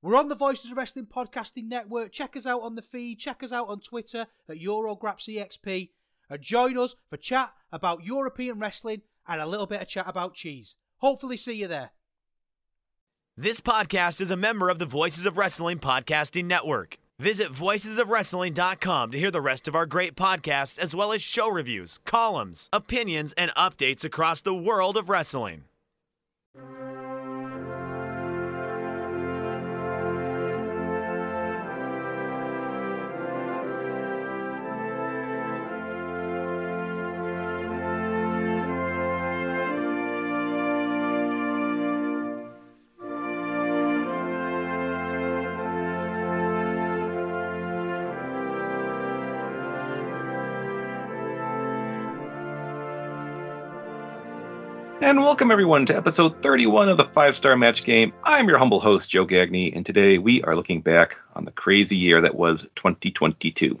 We're on the Voices of Wrestling Podcasting Network. Check us out on the feed. Check us out on Twitter at EuroGrapsEXP. And join us for chat about European wrestling and a little bit of chat about cheese. Hopefully, see you there. This podcast is a member of the Voices of Wrestling Podcasting Network. Visit voicesofwrestling.com to hear the rest of our great podcasts, as well as show reviews, columns, opinions, and updates across the world of wrestling. And welcome everyone to episode 31 of the Five Star Match Game. I'm your humble host, Joe Gagney, and today we are looking back on the crazy year that was 2022.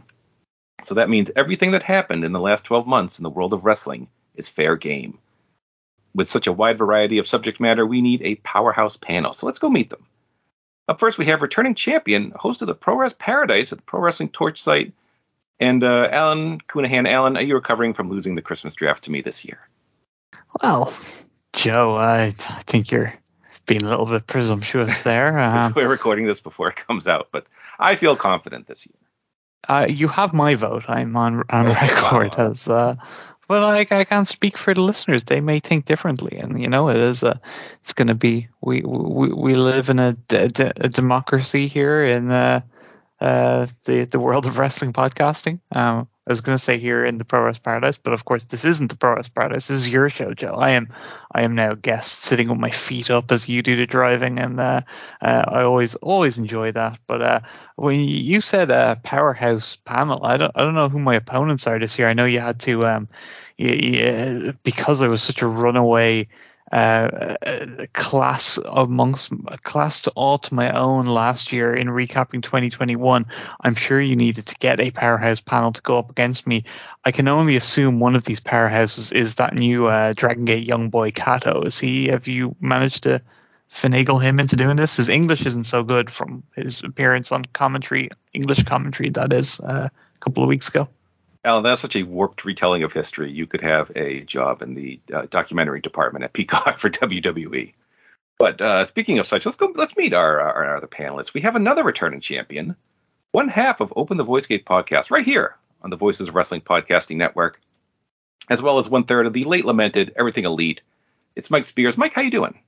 So that means everything that happened in the last 12 months in the world of wrestling is fair game. With such a wide variety of subject matter, we need a powerhouse panel. So let's go meet them. Up first, we have returning champion, host of the Pro Wrest Paradise at the Pro Wrestling Torch site, and uh, Alan Counihan. Alan, are you recovering from losing the Christmas draft to me this year? Well, Joe, I, I think you're being a little bit presumptuous there. Um, We're recording this before it comes out, but I feel confident this year. uh, you have my vote. I'm on on record wow. as, uh, but I, I can't speak for the listeners. They may think differently, and you know, it is a, it's going to be. We, we we live in a, d- d- a democracy here in uh, uh, the the world of wrestling podcasting. Um, I was going to say here in the Pro Wrest Paradise, but of course this isn't the Pro Wrest Paradise. This is your show, Joe. I am I am now guest, sitting with my feet up as you do the driving, and uh, uh, I always always enjoy that. But uh, when you said uh, powerhouse panel, I don't I don't know who my opponents are this year. I know you had to um, you, you, because I was such a runaway uh, uh, class amongst a class to all to my own last year in recapping 2021. I'm sure you needed to get a powerhouse panel to go up against me. I can only assume one of these powerhouses is that new uh, Dragon Gate young boy Kato. Is he? Have you managed to finagle him into doing this? His English isn't so good from his appearance on commentary, English commentary, that is, uh, a couple of weeks ago. Alan, that's such a warped retelling of history. You could have a job in the uh, documentary department at Peacock for WWE. But uh, speaking of such, let's go. Let's meet our, our, our other panelists. We have another returning champion, one half of Open the Voice Gate podcast, right here on the Voices of Wrestling Podcasting Network, as well as one third of the late lamented Everything Elite. It's Mike Spears. Mike, how you doing?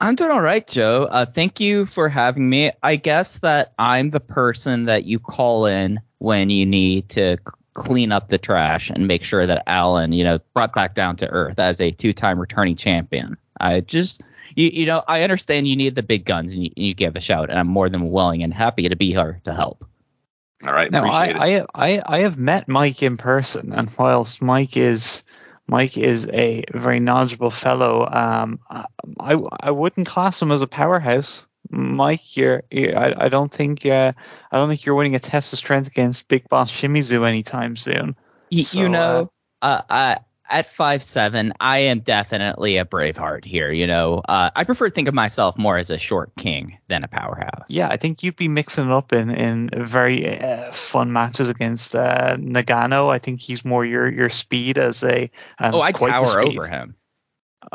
I'm doing all right, Joe. Uh, thank you for having me. I guess that I'm the person that you call in when you need to clean up the trash and make sure that Alan, you know, brought back down to earth as a two-time returning champion. I just, you, you know, I understand you need the big guns and you, you give a shout, and I'm more than willing and happy to be here to help. All right, Now, I. I, I, I have met Mike in person, and whilst Mike is Mike is a very knowledgeable fellow, um, I, I wouldn't class him as a powerhouse. Mike, you're, you I, I don't think, uh, I don't think you're winning a test of strength against Big Boss Shimizu anytime soon. Y- So, you know, uh, uh, at five seven, I am definitely a braveheart here. You know, uh, I prefer to think of myself more as a short king than a powerhouse. Yeah, I think you'd be mixing it up in in very uh, fun matches against uh, Nagano. I think he's more your your speed as a. and Oh, I tower over him.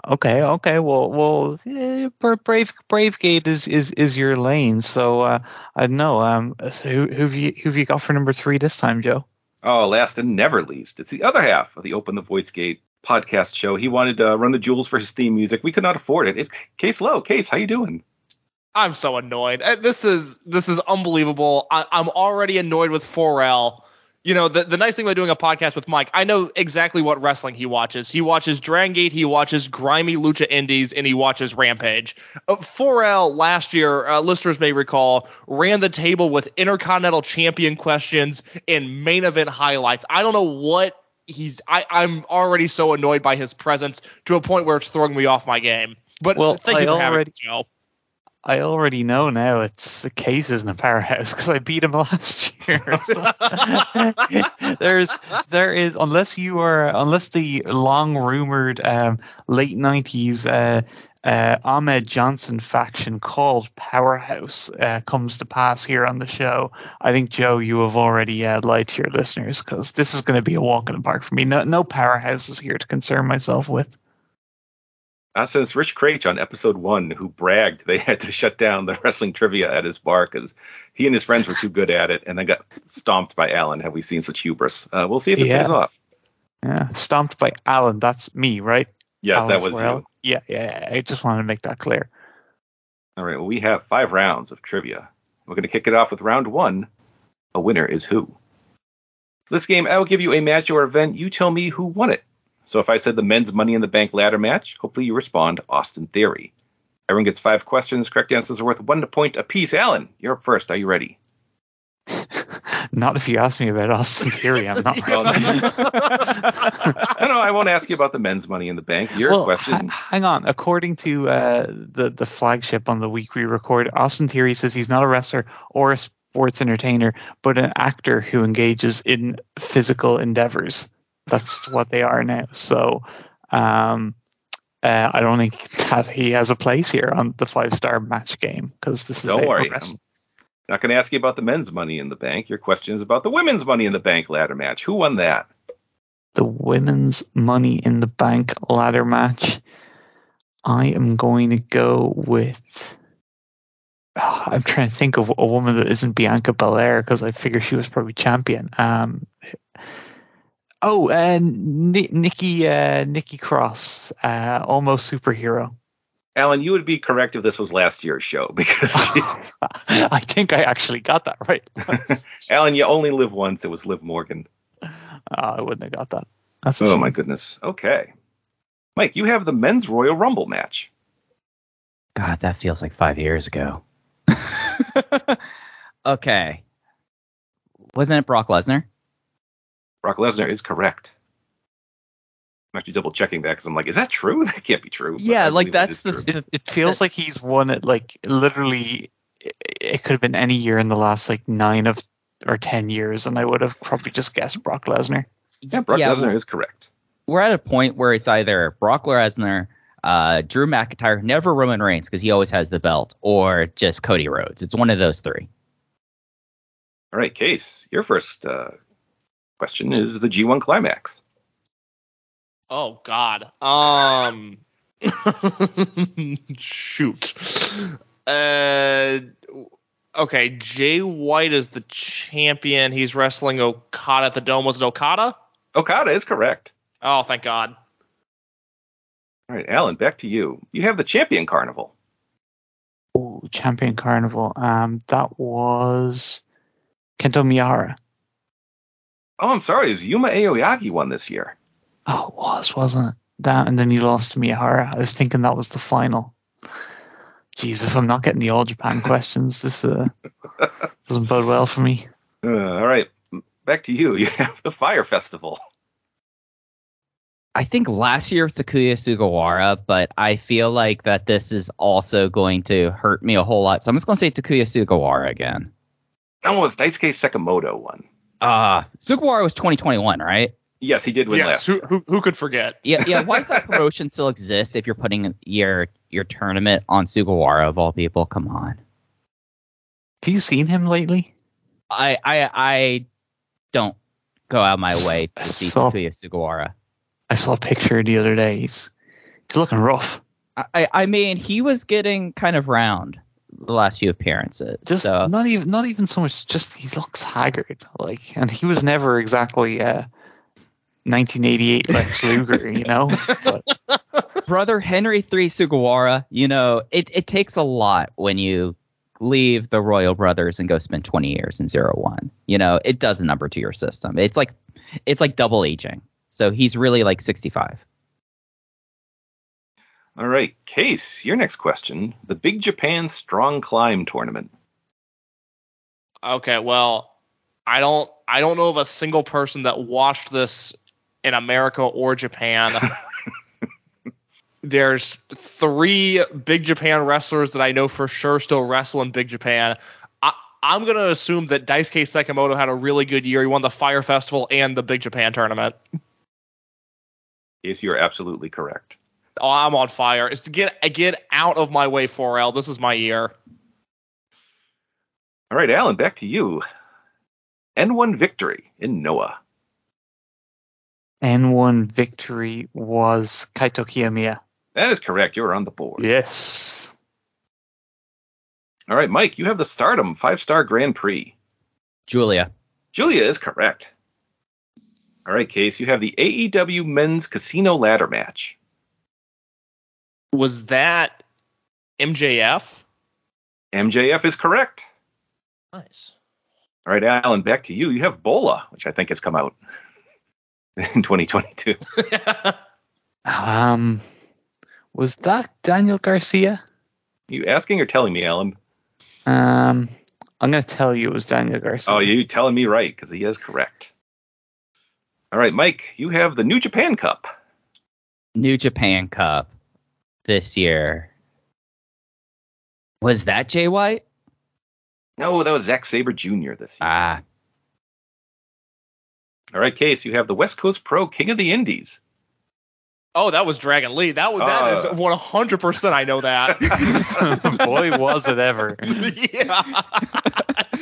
Okay, okay. Well, well, eh, Brave Brave Gate is is is your lane. So uh, I don't know. Um, so who who've you who've you got for number three this time, Joe? Oh, last and never least, it's the other half of the Open the Voice Gate podcast show. He wanted to run the jewels for his theme music. We could not afford it. It's Case Low. Case, how you doing? I'm so annoyed. Uh, This is this is unbelievable. I, I'm already annoyed with 4L. You know, the, the nice thing about doing a podcast with Mike, I know exactly what wrestling he watches. He watches Dragon Gate, he watches grimy lucha indies, and he watches Rampage. Uh, 4L last year, uh, listeners may recall, ran the table with Intercontinental Champion questions and main event highlights. I don't know what he's. I, I'm already so annoyed by his presence to a point where it's throwing me off my game. But Well, thank I you for having me, Joe. I already know now it's the case isn't a powerhouse because I beat him last year. So there's there is unless you are unless the long rumored um, late nineties uh, uh, Ahmed Johnson faction called Powerhouse uh, comes to pass here on the show. I think Joe, you have already uh, lied to your listeners because this is going to be a walk in the park for me. No, no Powerhouse is here to concern myself with. Uh, since Rich Craich on episode one, who bragged they had to shut down the wrestling trivia at his bar because he and his friends were too good at it, and then got stomped by Alan. Have we seen such hubris? Uh, we'll see if it Yeah. pays off. Yeah, stomped by Alan. That's me, right? Yes, that was 4L. you. Yeah, yeah. I just wanted to make that clear. All right. Well, we have five rounds of trivia. We're going to kick it off with round one. A winner is who? For this game, I will give you a match or event. You tell me who won it. So if I said the men's Money in the Bank ladder match, hopefully you respond Austin Theory. Everyone gets five questions. Correct answers are worth one point apiece. Alan, you're up first. Are you ready? Not if you ask me about Austin Theory. I'm not ready. I know I won't ask you about the men's Money in the Bank. Your Well, question. ha- hang on. According to uh, the the flagship on the week we record, Austin Theory says he's not a wrestler or a sports entertainer, but an actor who engages in physical endeavors. That's what they are now. So, um, uh, I don't think that he has a place here on the five star match game because this is Don't worry. I'm not going to ask you about the men's Money in the Bank. Your question is about the women's Money in the Bank ladder match. Who won that? the women's Money in the Bank ladder match. I am going to go with. Ah, I'm trying to think of a woman that isn't Bianca Belair because I figure she was probably champion. Um, oh, and Ni- Nikki uh, Nikki Cross, uh, almost superhero. Alan, you would be correct if this was last year's show because I think I actually got that right. Alan, you only live once. It was Liv Morgan. Oh, I wouldn't have got that. That's Oh my goodness. Okay. Mike, you have the men's Royal Rumble match. God, that feels like five years ago. okay. Wasn't it Brock Lesnar? Brock Lesnar is correct. I'm actually double checking that because I'm like, is that true? That can't be true. but Yeah, like believe it that's the true. it, it feels like he's won it like literally it, it could have been any year in the last like nine of or ten years and i would have probably just guessed brock lesnar yeah, Brock yeah, Lesnar is correct. we're at a point where it's either Brock Lesnar, uh, Drew McIntyre, never Roman Reigns because he always has the belt, or just Cody Rhodes. It's one of those three. All right, Case, your first uh, question is the G1 climax. Oh God. Um. shoot. Uh. Okay. Jay White is the champion. He's wrestling Okada at the Dome. Was it Okada? Okada is correct. Oh, thank God. All right, Alan, back to you. You have the Champion Carnival. Ooh, champion carnival um that was kento miyahara Oh, I'm sorry. It was Yuma Aoyagi won this year. oh it was wasn't it that and then he lost to miyahara i was thinking that was the final jeez if i'm not getting the all japan questions this uh doesn't bode well for me Uh, all right, back to you. You have the Fire Festival. I think last year it was Takuya Sugawara, but I feel like that this is also going to hurt me a whole lot. So I'm just going to say Takuya Sugawara again. That was Daisuke Sekimoto won. Uh, Sugawara was 2021, right? Yes, he did win yes. last. Who, who who could forget? Yeah, yeah. Why does that promotion still exist if you're putting your your tournament on Sugawara of all people? Come on. have you seen him lately I I I don't go out my way to see So- Takuya Sugawara. i saw a picture the other day he's he's looking rough I- I I mean he was getting kind of round the last few appearances. just so not even not even so much just he looks haggard like and he was never exactly uh 1988 Lex Luger you know but brother Henry Three Sugawara, you know, it, it takes a lot when you leave the Royal Brothers and go spend 20 years in Zero One. You know, it does a number to your system. It's like it's like double aging. So he's really like 65. All right, Case, your next question. The Big Japan Strong Climb Tournament. Okay, well, I don't I don't know of a single person that watched this in America or Japan. There's three Big Japan wrestlers that I know for sure still wrestle in Big Japan. I, I'm gonna assume that Daisuke Sekimoto had a really good year. He won the Fire Festival and the Big Japan tournament. Case, you're absolutely correct. Oh, I'm on fire. It's to get get out of my way, 4L. This is my year. All right, Alan, back to you. N1 victory in Noah. N1 victory was Kaito Kiyomiya. That is correct. You're on the board. Yes. All right, Mike, you have the Stardom five star Grand Prix. Julia. Julia is correct. All right, Case, you have the AEW Men's Casino Ladder Match. Was that MJF? MJF is correct. Nice. All right, Alan, back to you. You have Bola, which I think has come out in 2022. Um, was that Daniel Garcia? You asking or telling me, Alan? Um, I'm gonna tell you it was Daniel Garcia. Oh, you telling me right because he is correct. All right, Mike, you have the New Japan Cup. New Japan Cup this year. Was that Jay White? No, that was Zack Sabre Jr. this year. Ah, All right, Case, you have the West Coast Pro King of the Indies. Oh, that was Dragon Lee. That was that is Uh. 100%. I know that. Boy, was it ever. yeah.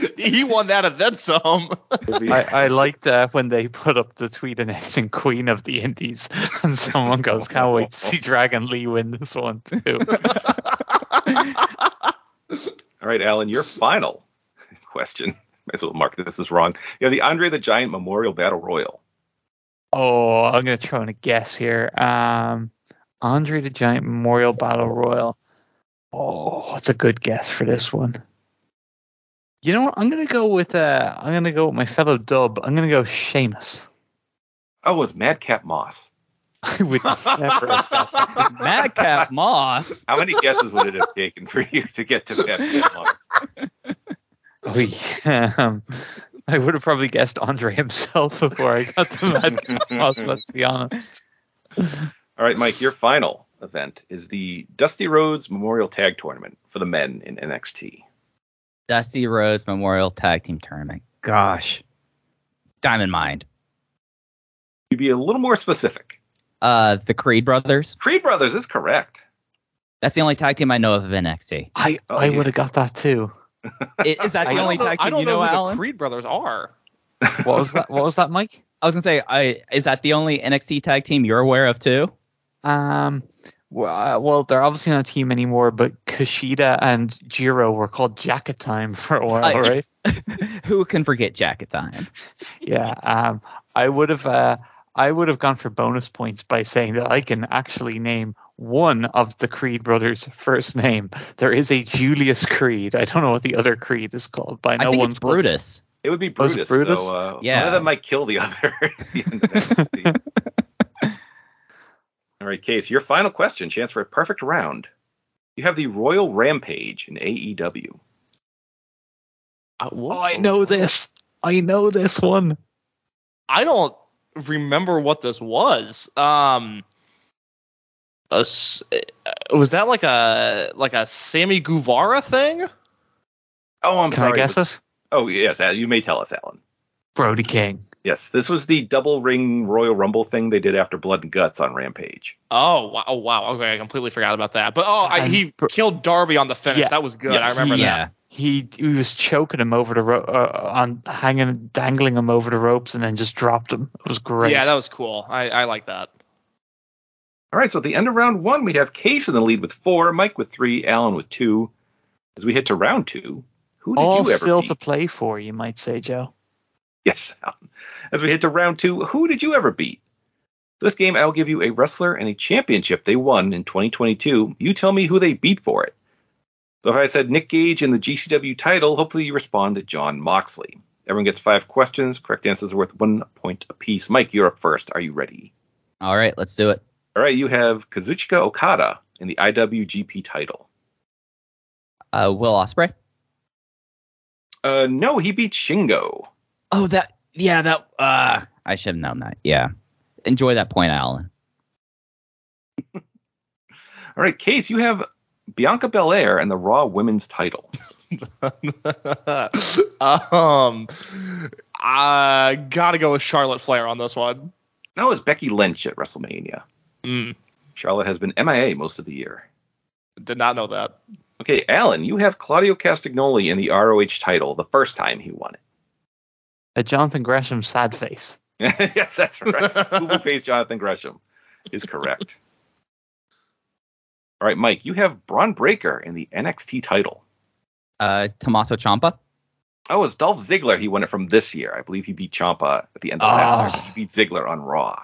he won that and then some. I, I liked uh, when they put up the tweet announcing Queen of the Indies, and someone goes, "Can't wait to see Dragon Lee win this one too." All right, Alan, your final question. Might as well mark this as wrong. You have the Andre the Giant Memorial Battle Royal. oh, I'm gonna throw in a guess here. Um, Andre the Giant Memorial Battle Royal. Oh, that's a good guess for this one. You know what? I'm gonna go with uh, I'm gonna go with my fellow dub. I'm gonna go Sheamus. Oh, it was Madcap Moss. I would never have. Madcap Moss. How many guesses would it have taken for you to get to Madcap Moss? Oh, yeah, um, I would have probably guessed Andre himself before I got to Madcap Moss, let's be honest. All right, Mike, your final event is the Dusty Rhodes Memorial Tag Tournament for the men in NXT. Dusty Rhodes Memorial Tag Team Tournament. Gosh. Diamond Mind. You be a little more specific. Uh, the Creed brothers. Creed Brothers is correct. That's the only tag team I know of of NXT. I, Oh, I yeah. would have got that too. I- Is that I the don't only know- tag I team don't you know, who Alan? the Creed brothers are. What was that? What was that, Mike? I was gonna say, I is that the only NXT tag team you're aware of too? Um, well, uh, well, they're obviously not a team anymore, but Kushida and Jiro were called Jacket Time for a while, I- right? Who can forget Jacket Time? Yeah. Um, I would have, uh, I would have gone for bonus points by saying that I can actually name one of the Creed brothers' first name. There is a Julius Creed. I don't know what the other Creed is called, but I I know think one's it's called- Brutus. It would be Brutus. Brutus? So, uh, Yeah. One of them might kill the other. at the end of NXT. All right, Case, your final question. Chance for a perfect round. You have the Royal Rampage in AEW. Uh, Oh, I know this. I know this one. I don't remember what this was. Um, a s- uh, was that like a like a Sammy Guevara thing? Oh, I'm Can sorry. I guess it? Oh, yes. You may tell us, Alan. Brody King. Yes, this was the double ring Royal Rumble thing they did after Blood and Guts on Rampage. Oh wow! Oh, wow. Okay, I completely forgot about that. But oh, I, he Br- killed Darby on the finish. Yeah. That was good. Yes. I remember yeah. that. He he was choking him over the ro- uh, on hanging, dangling him over the ropes, and then just dropped him. It was great. Yeah, that was cool. I, I like that. All right, so at the end of round one, we have Case in the lead with four, Mike with three, Alan with two. As we hit to round two, who did All you ever still beat? to play for, you might say, Joe. Yes, As we head to round two, who did you ever beat? This game, I'll give you a wrestler and a championship they won in 2022. You tell me who they beat for it. So if I said Nick Gage in the GCW title, hopefully you respond to Jon Moxley. Everyone gets five questions. Correct answers are worth one point apiece. Mike, you're up first. Are you ready? All right, let's do it. All right, you have Kazuchika Okada in the IWGP title. Uh, Will Ospreay. Uh, no, he beat Shingo. Oh, that. Yeah, that. Uh, I should have known that. Yeah. Enjoy that point, Alan. All right, Case, you have Bianca Belair and the Raw Women's title. um, I gotta go with Charlotte Flair on this one. No, it's Becky Lynch at WrestleMania. Mm, Charlotte has been MIA most of the year. did not know that. Okay, Alan, you have Claudio Castagnoli in the ROH title the first time he won A Jonathan Gresham sad face. yes, that's right. Who faced Jonathan Gresham is correct. All right, Mike, you have Bron Breakker in the NXT title. Uh, Tommaso Ciampa. Oh, it's Dolph Ziggler. He won it from this year. I believe he beat Ciampa at the end of last year. He beat Ziggler on Raw.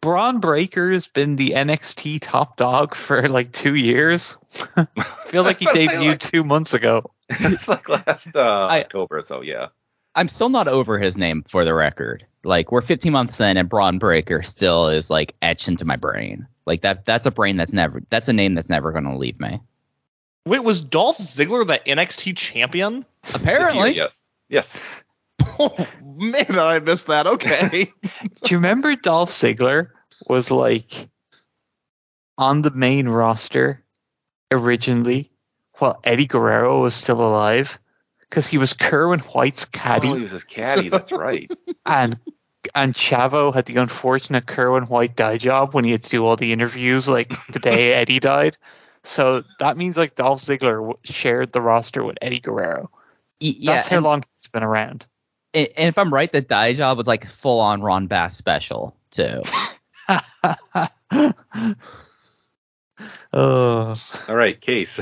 Bron Breakker's been the NXT top dog for like two years. I Feel like he debuted like- two months ago. it's like last uh, I- October, so yeah. I'm still not over his name for the record. Like we're 15 months in, and Bron Breakker still is like etched into my brain. Like that. That's a brain that's never. That's a name that's never going to leave me. Wait, was Dolph Ziggler the NXT champion? Apparently. yes. Yes. Oh man, I missed that. Okay. Do you remember Dolph Ziggler was like on the main roster originally while Eddie Guerrero was still alive? Because he was Kerwin White's caddy Oh, he was his caddy. That's right. and and Chavo had the unfortunate Kerwin White die job when he had to do all the interviews like the day Eddie died. So that means like Dolph Ziggler shared the roster with Eddie Guerrero. Yeah. That's how and, long it's been around. and and if I'm right, the dye job was like full on Ron Bass special too. oh, All right, Case.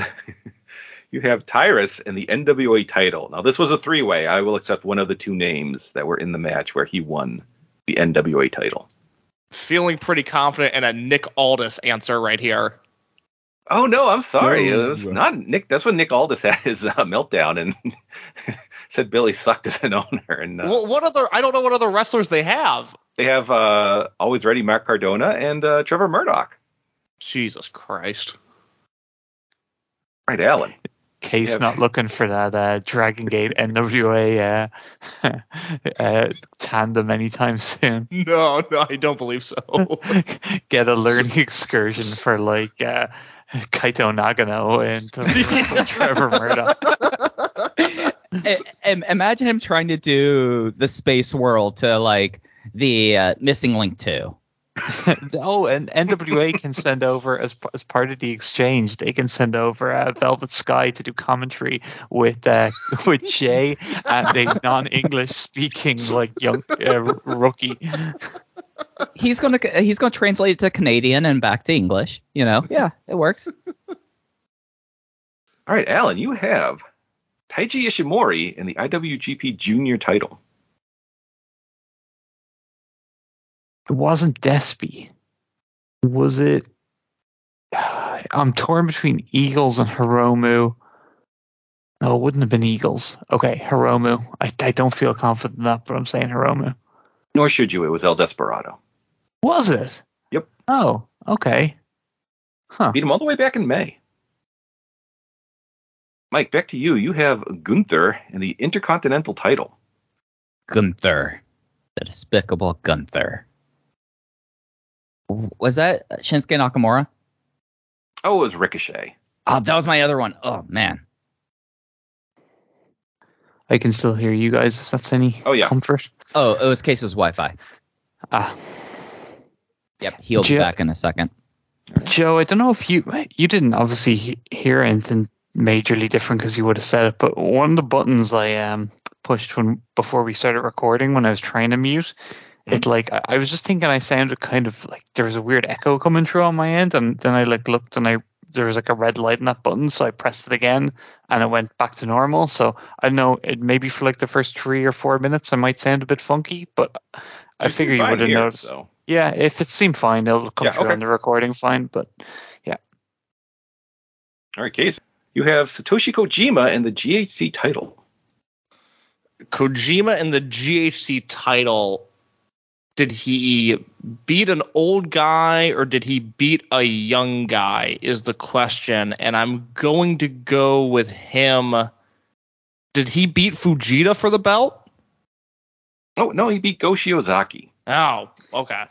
You have Tyrus and the NWA title. Now, this was a three way. I will accept one of the two names that were in the match where he won the NWA title. Feeling pretty confident in a Nick Aldis answer right here. Oh, no, I'm sorry. No. It was not Nick. That's when Nick Aldis had his uh, meltdown and said Billy sucked as an owner. And uh, What, what other? I don't know what other wrestlers they have. they have uh, Always Ready Matt Cardona and uh, Trevor Murdoch. Jesus Christ. Right, Alan. Case Yeah. not looking for that uh, Dragon Gate NWA uh, uh, tandem anytime soon. No, no, I don't believe so. Get a learning excursion for like uh, Kaito Nagano and Trevor Murdoch. I- I- imagine him trying to do the space world to like the uh, Missing Link 2. oh, and NWA can send over as as part of the exchange. They can send over uh, Velvet Sky to do commentary with uh, with Jay and a non-English speaking like young uh, rookie. He's gonna he's gonna translate it to Canadian and back to English. You know, yeah, it works. All right, Alan, you have Taiji Ishimori in the IWGP Junior title. It wasn't Despy. Was it? I'm torn between Eagles and Hiromu. No, it wouldn't have been Eagles. Okay, Hiromu. I, I don't feel confident enough, but I'm saying Hiromu. Nor should you. It was El Desperado. Was it? Yep. Oh, okay. Huh. Beat him all the way back in May. Mike, back to you. You have Gunther in the Intercontinental title. Gunther, the despicable Gunther. Was that Shinsuke Nakamura? Oh, it was Ricochet. Oh, that was my other one. Oh man. I can still hear you guys if that's any Oh, yeah. comfort. Oh, it was Case's Wi-Fi. Ah, Yep, he'll be back in a second. Joe, I don't know if you you didn't obviously hear anything majorly different because you would have said it, but one of the buttons I um pushed when before we started recording when I was trying to mute, it like I, I was just thinking I sounded kind of like there was a weird echo coming through on my end, and then I like looked and I there was like a red light in that button, so I pressed it again and it went back to normal. So I know it maybe for like the first three or four minutes I might sound a bit funky, but I You figure you would have here, noticed. So. Yeah, if it seemed fine, it'll come Yeah, through okay. on the recording fine. But yeah. All right, Case. You have Satoshi Kojima and the GHC title. Kojima in the GHC title, did he beat an old guy or did he beat a young guy? Is the question. And I'm going to go with him. Did he beat Fujita for the belt? Oh no, he beat Go Shiozaki. Oh, okay.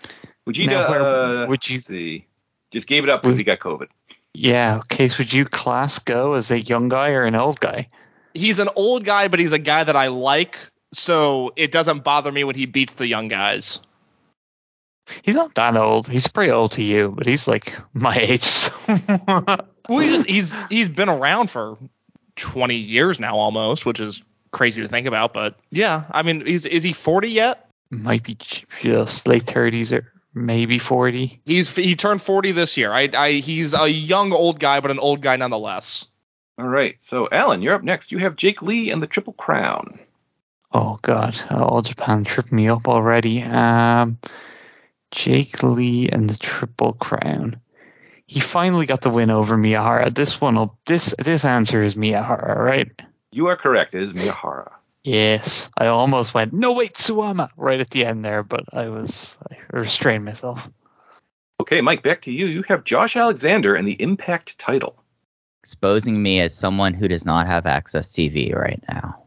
Fujita, Now, where uh, would you- see, just gave it up because he got COVID. Yeah. Okay. So would you class Go as a young guy or an old guy? He's an old guy, but he's a guy that I like, so it doesn't bother me when he beats the young guys. He's not that old. He's pretty old to you, but he's like my age. so- Well, he's just, he's he's been around for 20 years now almost, which is crazy to think about. But yeah, I mean, is is he 40 yet? Might be just late thirties or maybe forty. He's he turned 40 this year. I, I he's a young old guy, but an old guy nonetheless. All right, so Alan, you're up next. You have Jake Lee and the Triple Crown. Oh God, all Japan tripped me up already. Um, Jake Lee and the Triple Crown. He finally got the win over Miyahara. This one, will this this answer is Miyahara, right? You are correct. It is Miyahara. Yes, I almost went no wait Suwama right at the end there, but I was I restrained myself. Okay, Mike, back to you. You have Josh Alexander and the Impact title. Exposing me as someone who does not have AXS TV right now.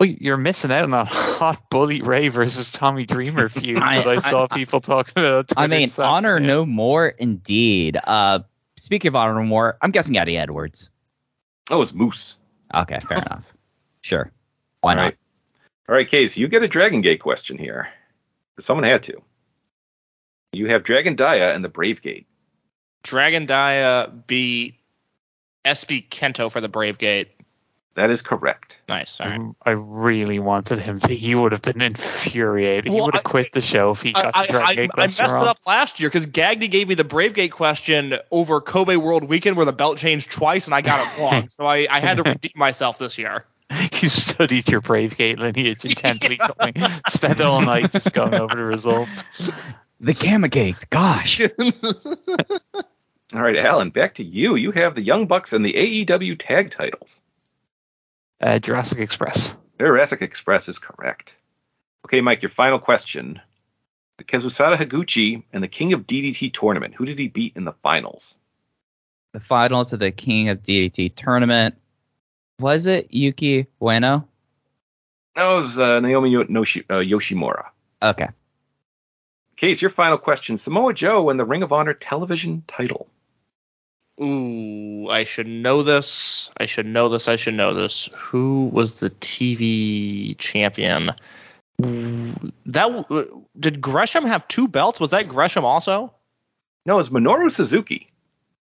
Well, you're missing out on that hot Bully Ray versus Tommy Dreamer feud I- that I, I- saw people talking about. on I mean, Saturday. honor no more, indeed. Uh, speaking of honor no more, I'm guessing Eddie Edwards. Oh, it's Moose. Okay, fair enough. Sure, why All not? right. All right, Case, you get a Dragon Gate question here. Someone had to. You have Dragon Dia and the Brave Gate. Dragon Dia beat SB Kento for the Brave Gate. That is correct. Nice. All right. Mm, I really wanted him to. He would have been infuriated. he would have I- quit the show if he got I, the Dragon I, Gate I question messed wrong. it up last year because Gagny gave me the Brave Gate question over Kobe World Weekend where the belt changed twice and I got it wrong. so I, I had to redeem myself this year. You studied your Brave Gate lineage intently. Tommy. Spent all night just going over the results. The Gamma Gate. Gosh. All right, Alan, back to you. You have the Young Bucks and the AEW tag titles. Uh, Jurassic Express. Jurassic Express is correct. Okay, Mike, your final question. The Kazusada Higuchi and the King of DDT tournament. Who did he beat in the finals? the finals of the King of DDT tournament. Was it Yuki Bueno? No, it was uh, Naomi Yo- Noshi- uh, Yoshimura. Okay. Case, your final question. Samoa Joe and the Ring of Honor television title. Ooh, I should know this. I should know this. I should know this. Who was the TV champion? That did Gresham have two belts? Was that Gresham also? No, it's Minoru Suzuki.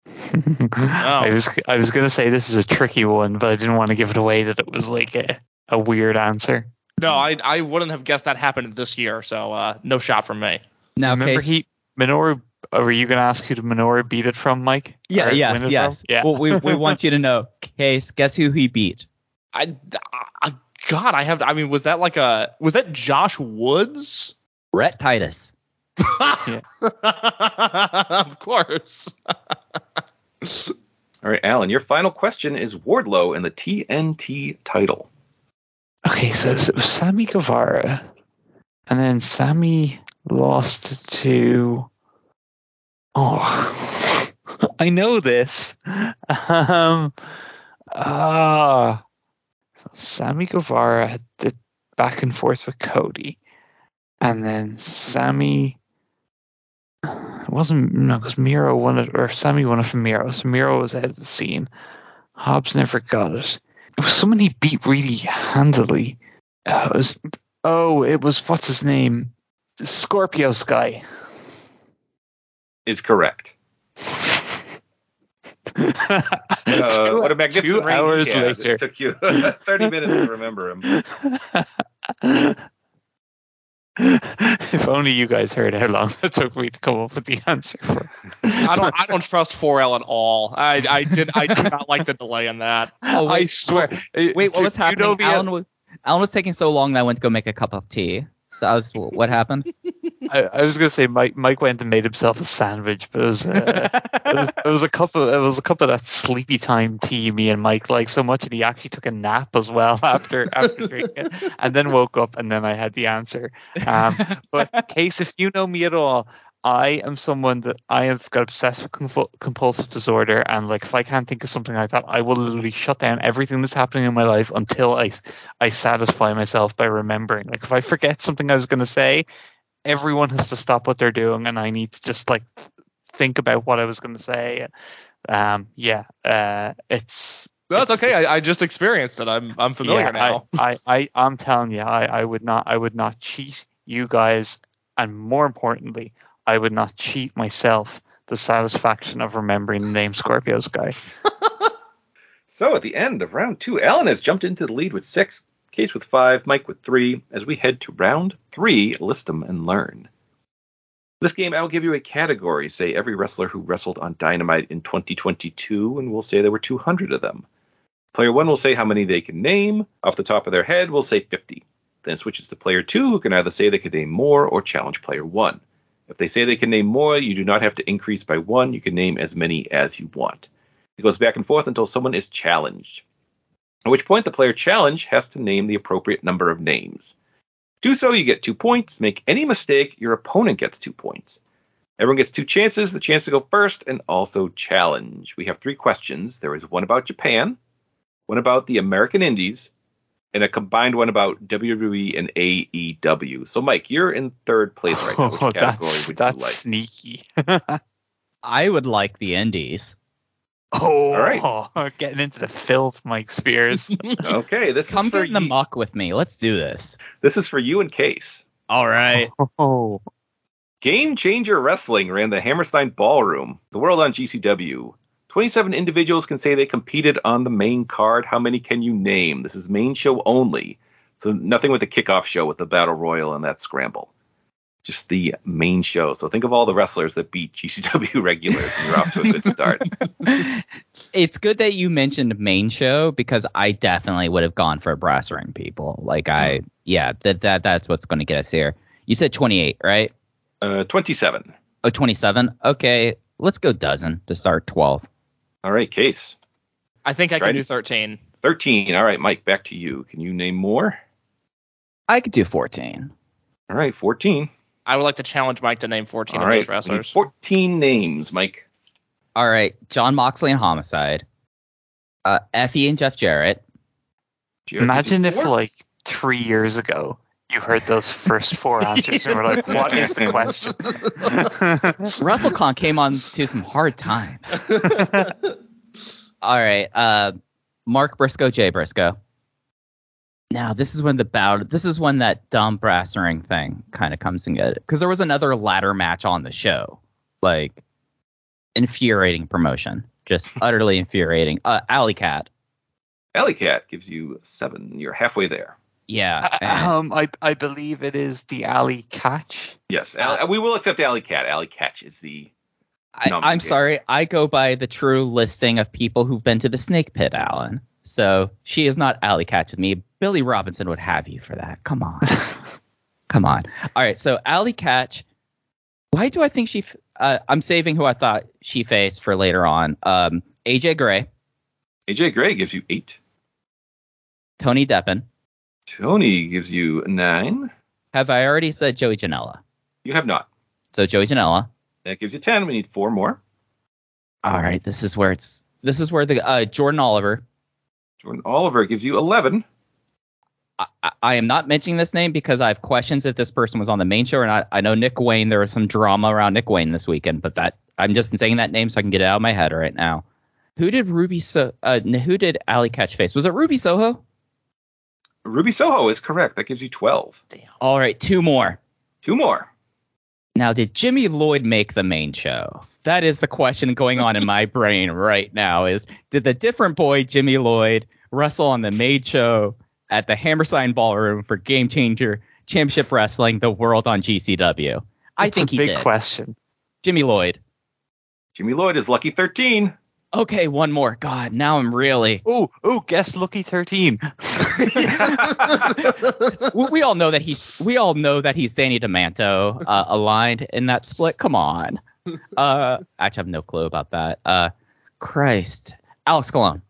I was I was gonna say this is a tricky one, but I didn't want to give it away that it was like a, a weird answer. No, I I wouldn't have guessed that happened this year. So uh, no shot from me. Now, Remember Case, he Minoru. Uh, Were you gonna ask who did Minoru beat it from, Mike? yeah, Or yes, yes. From? Yeah. Well, we, we want you to know. Case, guess who he beat? I, I God, I have. I mean, was that like a? Was that Josh Woods? Rhett Titus. of course. All right, Alan, your final question is Wardlow and the TNT title. Okay, so it was Sammy Guevara, and then Sammy lost to. Oh, I know this. Um, so Sammy Guevara had the back and forth with Cody, and then Sammy. It wasn't no, because Miro won it, or Sammy won it from Miro. So Miro was out of the scene. Hobbs never got it. It was someone he beat really handily. Uh, it was, oh, it was what's his name? Scorpio Sky. Is correct. Uh, Two- what a magnificent two reign he hours had. later. It took you 30 minutes to remember him. if only you guys heard how long it took me to come up with the answer for. I don't. I don't trust 4L at all. I. I did. I do not like the delay in that. Oh, I swear. wait, what was happening? the- Alan was, Alan was taking so long that I went to go make a cup of tea. So I was, what happened? I, I was gonna say Mike Mike went and made himself a sandwich, but it was, uh, it was it was a cup of it was a cup of that sleepy time tea me and Mike like so much, and he actually took a nap as well after after drinking, it, and then woke up, and then I had the answer. Um, but case, if you know me at all, I am someone that I have got obsessive compul- compulsive disorder, and like if I can't think of something like that, I will literally shut down everything that's happening in my life until I I satisfy myself by remembering. Like if I forget something I was going to say, everyone has to stop what they're doing, and I need to just like think about what I was going to say. Um, yeah, uh, it's No, it's It's- okay. it's- I, I just experienced it. I'm I'm familiar yeah, now. I, I, I, I'm telling you, I, I would not, I would not cheat you guys, and more importantly, I would not cheat myself the satisfaction of remembering the name Scorpio Sky. So at the end of round two, Alan has jumped into the lead with six, Case with five, Mike with three, as we head to round three, list them and learn. This game, I will give you a category, say every wrestler who wrestled on Dynamite in 2022, and we'll say there were 200 of them. Player one will say how many they can name. Off the top of their head, we'll say 50. Then switches to player two, who can either say they can name more or challenge player one. If they say they can name more, you do not have to increase by one. You can name as many as you want. It goes back and forth until someone is challenged. At which point, the player challenged has to name the appropriate number of names. Do so, you get two points. Make any mistake, your opponent gets two points. Everyone gets two chances the chance to go first and also challenge. We have three questions. There is one about Japan, one about the American Indies, and a combined one about WWE and AEW. So, Mike, you're in third place right now. Which Oh, category that's would that's you like? sneaky. I would like the Indies. oh, right. getting into the filth, Mike Spears. Okay, this Come is for get in the muck with me. Let's do this. this is for you and Case. All right. oh, Game Changer Wrestling ran the Hammerstein Ballroom, the world on GCW. 27 individuals can say they competed on the main card. How many can you name? This is main show only. So nothing with the kickoff show with the Battle Royal and that scramble. Just the main show. So think of all the wrestlers that beat GCW regulars and you're off to a good start. it's good that you mentioned main show because I definitely would have gone for brass ring people. Like I, yeah, that that that's what's going to get us here. You said 28, right? Uh, 27. Oh, 27. Okay, let's go dozen to start 12. All right, Case. I think I can Dryden? do 13. 13. All right, Mike, back to you. Can you name more? I could do 14. All right, 14. I would like to challenge Mike to name 14 All of right, those we need wrestlers. 14 names, Mike. All right, Jon Moxley and Homicide. Uh, Effie and Jeff Jarrett. Do imagine if four? like three years ago you heard those first four answers and were like, "What is the question?" Russell WrestleCon came on to some hard times. All right, uh, Mark Briscoe, Jay Briscoe. Now this is when the bout. This is when that dumb brass ring thing kind of comes in good because there was another ladder match on the show, like infuriating promotion, just utterly infuriating. Uh, Alley Cat. Alley Cat gives you seven. You're halfway there. Yeah. and- um, I I believe it is the alley catch. Yes, Al- we will accept Alley Cat. Allie Katch is the. I, I'm yeah. sorry. I go by the true listing of people who've been to the snake pit, Alan. So she is not alley catch with me. Billy Robinson would have you for that. Come on. Come on. All right. So alley catch. Why do I think she? f- Uh, I'm saving who I thought she faced for later on. Um, AJ Gray, AJ Gray gives you eight. Tony Deppen. Tony gives you nine. Have I already said Joey Janela? You have not. So Joey Janela. That gives you ten. We need four more. All right. This is where it's. This is where the uh, Jordan Oliver. Jordan Oliver gives you eleven. I, I- am not mentioning this name because I have questions if this person was on the main show or not. I know Nick Wayne. There was some drama around Nick Wayne this weekend, but that I'm just saying that name so I can get it out of my head right now. Who did Ruby so? Uh, who did Allie Katch face? Was it Ruby Soho? Ruby Soho is correct. That gives you twelve. Damn. All right, two more. Two more. Now, did Jimmy Lloyd make the main show? That is the question going on in my brain right now. Is did the different boy Jimmy Lloyd wrestle on the main show at the Hammerstein Ballroom for Game Changer Championship Wrestling, the world on GCW? I It's think a he big did. question. Jimmy Lloyd. Jimmy Lloyd is lucky thirteen. Okay, one more. God, now I'm really. Ooh, ooh, guess Lucky 13. we, we all know that he's. We all know that he's Danny Demanto uh, aligned in that split. Come on. Uh, I actually have no clue about that. Uh, Christ, Alex Colon.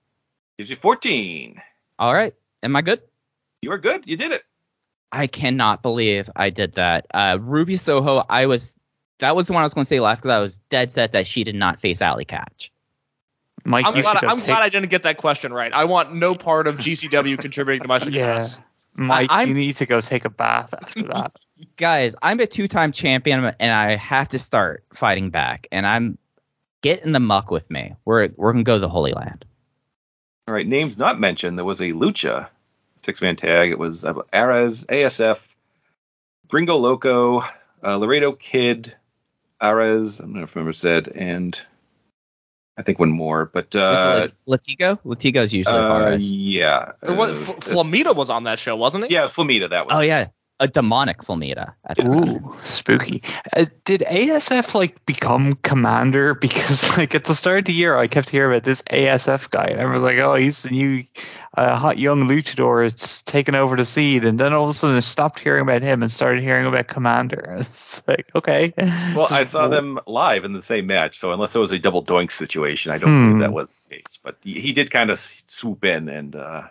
Gives you 14. All right, am I good? You are good. You did it. I cannot believe I did that. Uh, Ruby Soho, I was. That was the one I was going to say last because I was dead set that she did not face Allie Katch. Mike, I'm you glad. should I'm take- glad I didn't get that question right. I want no part of GCW contributing to my success. Yeah. Mike, I'm- you need to go take a bath after that. Guys, I'm a two-time champion and I have to start fighting back. And I'm get in the muck with me. We're we're gonna go to the Holy Land. All right. Names not mentioned. There was a Lucha six man tag. It was uh, Ares, ASF, Gringo Loco, uh, Laredo Kid, Ares. I'm not if I remember said, and I think one more. But uh, Was Latigo? Latigo's usually uh, RS. yeah. Or what? uh, Flamita was on that show, wasn't he? Yeah, Flamita. That was. Oh yeah, a demonic Flamita. at that time. Ooh, spooky. Uh, did ASF like become Komander? Because like at the start of the year, I kept hearing about this ASF guy, and I was like, oh, he's the new uh, hot young luchador. It's taken over the seed, and then all of a sudden, I stopped hearing about him and started hearing about Komander. It's like okay. Well, I saw them live in the same match, so unless it was a double doink situation, I don't Hmm. believe that was the case. But he, he did kind of swoop in and uh,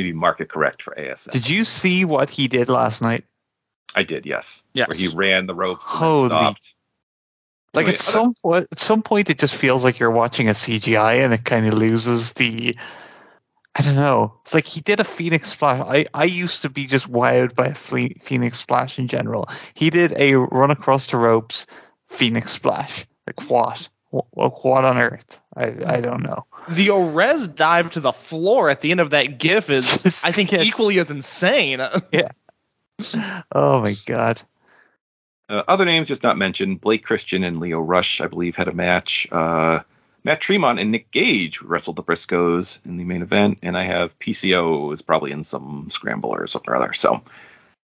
maybe market correct for ASF. Did you see what he did last night? I did, yes. Yes. Where he ran the ropes and Holy- then stopped. Like Wait, at some point, at some point, it just feels like you're watching a CGI, and it kind of loses the. I don't know. It's like he did a Phoenix Splash. I, I used to be just wowed by a Phoenix Splash in general. He did a run across the ropes Phoenix Splash. Like what? What, what on earth? I, I don't know. The Orez dive to the floor at the end of that GIF is, I think, Yes. equally as insane. Yeah. Oh my god. Uh, other names just not mentioned. Blake Christian and Leo Rush, I believe, had a match. Uh, Matt Tremont and Nick Gage wrestled the Briscoes in the main event, and I have PCO is probably in some scramble or something or other. So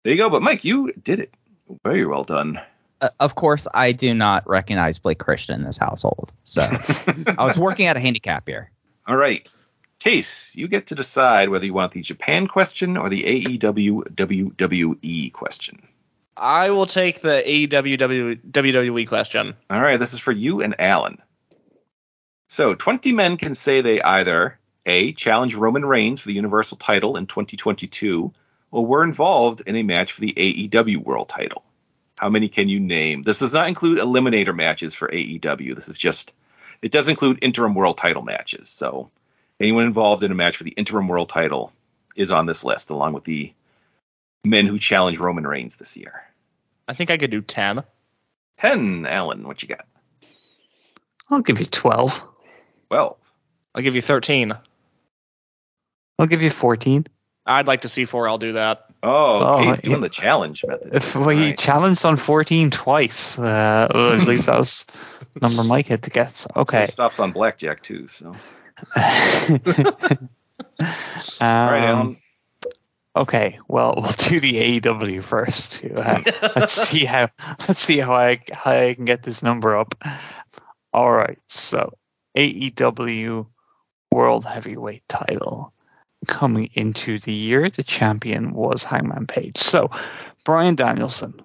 there you go. But Mike, you did it. Very well done. Uh, of course, I do not recognize Blake Christian in this household. So I was working at a handicap here. All right. Case, you get to decide whether you want the Japan question or the AEW WWE question. I will take the AEW WWE question. All right, this is for you and Alan. So, 20 men can say they either A, challenged Roman Reigns for the Universal title in 2022, or were involved in a match for the AEW World title. How many can you name? This does not include eliminator matches for AEW. This is just, it does include interim world title matches. So, anyone involved in a match for the interim world title is on this list, along with the men who challenged Roman Reigns this year. I think I could do 10. 10, Alan, what you got? I'll give you twelve. 12. I'll give you 13. I'll give you fourteen. I'd like to see 4L do that. Oh, Oh, Case doing yeah. the challenge method. If well, he challenged on fourteen twice, uh, I believe that was the number Mike had to get. So, okay. It stops on blackjack too. So, All all right, Alan. Okay, well, we'll do the AEW first. Uh, let's see how let's see how I how I can get this number up. All right, so AEW World Heavyweight Title coming into the year, the champion was Hangman Page. So Bryan Danielson,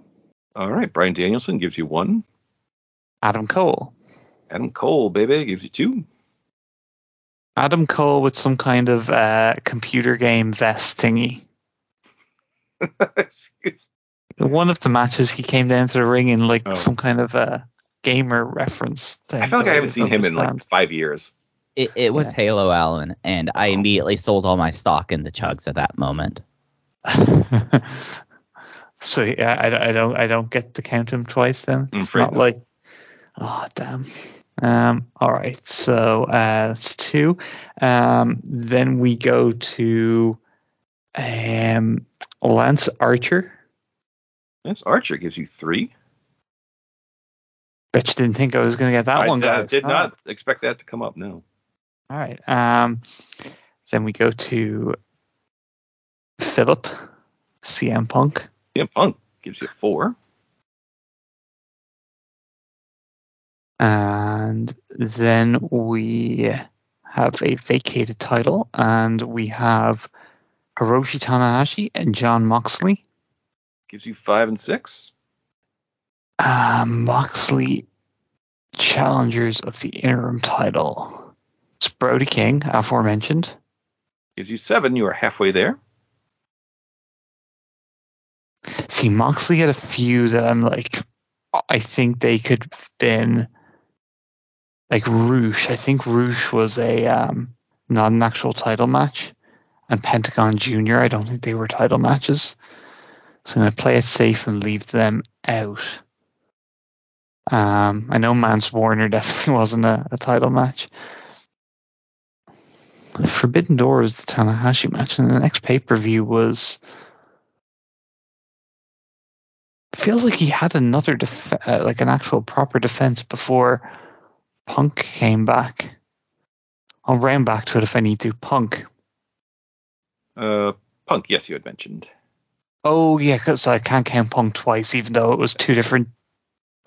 All right, Bryan Danielson gives you one. Adam Cole, Adam Cole, baby, gives you two. Adam Cole with some kind of uh, computer game vest thingy. Excuse. One of the matches, he came down to the ring in like Oh. some kind of uh, gamer reference thing. I feel like I haven't seen him in like five years. It, it was Yeah. Halo Allen, and I immediately sold all my stock in the chugs at that moment. so yeah, I, I don't I don't get to count him twice then. It's afraid not not. like oh damn. Um, all right, so uh, that's two. Um, then we go to um, Lance Archer. Lance Archer gives you three. Bet you didn't think I was going to get that I one, guys. did not expect that to come up. No. All right. Um, then we go to Philip, CM Punk. Yeah, Punk gives you four. And then we have a vacated title, and we have Hiroshi Tanahashi and Jon Moxley. Gives you five and six. Um, Moxley challengers of the interim title. It's Brody King, aforementioned. Gives you seven. You are halfway there. See, Moxley had a few that I'm like, I think they could have been like Roosh. I think Roosh was a um, not an actual title match, and Pentagon Junior. I don't think they were title matches. So I'm gonna play it safe and leave them out. Um, I know Mance Warner definitely wasn't a, a title match. Forbidden Door was the Tanahashi match, and the next pay per view was. Feels like he had another def- uh, like an actual proper defense before Punk came back. I'll round back to it if I need to. Punk. Uh, Punk. Yes, you had mentioned. Oh yeah, because I can't count Punk twice, even though it was two different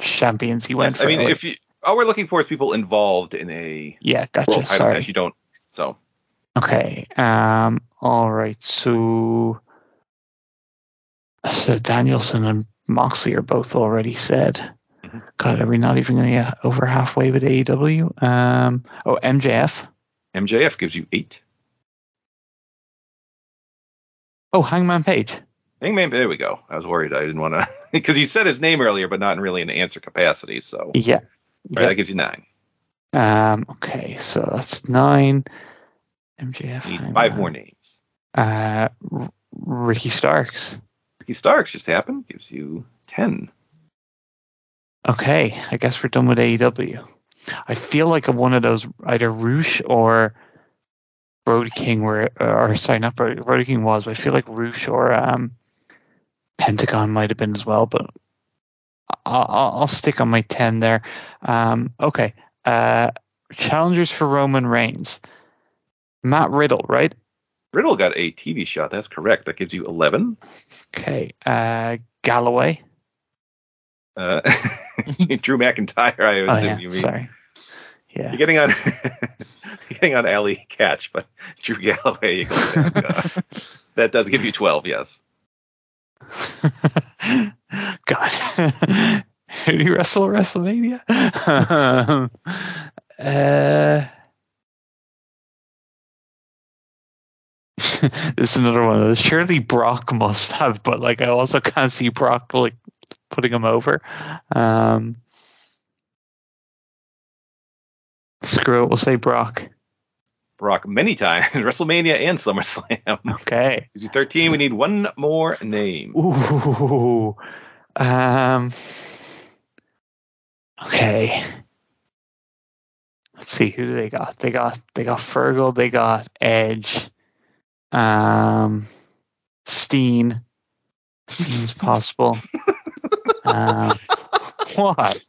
champions he went Yes, for. I mean, if you all we're looking for is people involved in a yeah, gotcha. world title Sorry. match. You don't. So Okay. Um. All right. So. So Danielson and Moxley are both already said. Mhm. God, are we not even going to get over halfway with AEW? Um. Oh, MJF. MJF gives you eight. Oh, Hangman Page. Hangman, there we go. I was worried. I didn't want to because you said his name earlier, but not in really an answer capacity. So Yeah. right, Yeah. that gives you nine. Um. Okay. So that's nine. MJF. Need five more names. Uh. R- Ricky Starks. Ricky Starks just happened. Gives you ten. Okay, I guess we're done with AEW. I feel like one of those either Roosh or Brody King were, or sorry, not Brody, Brody King was. But I feel like Roosh or um, Pentagon might have been as well. But I'll, I'll, I'll stick on my ten there. Um, okay, uh, challengers for Roman Reigns. Matt Riddle, right? Riddle got a TV shot. That's correct. That gives you eleven. Okay. Okay, uh, Galloway. Uh, Drew McIntyre. I assume Oh assume yeah, you mean. sorry. Yeah. You're getting on. you're getting on Allie Katch, but Drew Galloway. That. Uh, that does give you twelve. Yes. God. Who do you wrestle at WrestleMania? um, uh, this is another one of those. Surely Brock must have, but like I also can't see Brock like putting him over. Um, screw it, we'll say Brock. Brock many times WrestleMania and SummerSlam. Okay. Gives you thirteen. We need one more name. Ooh. Um. Okay. Let's see who do they got. They got they got Fergal. They got Edge. Um. Steen. Steen's possible. um. What?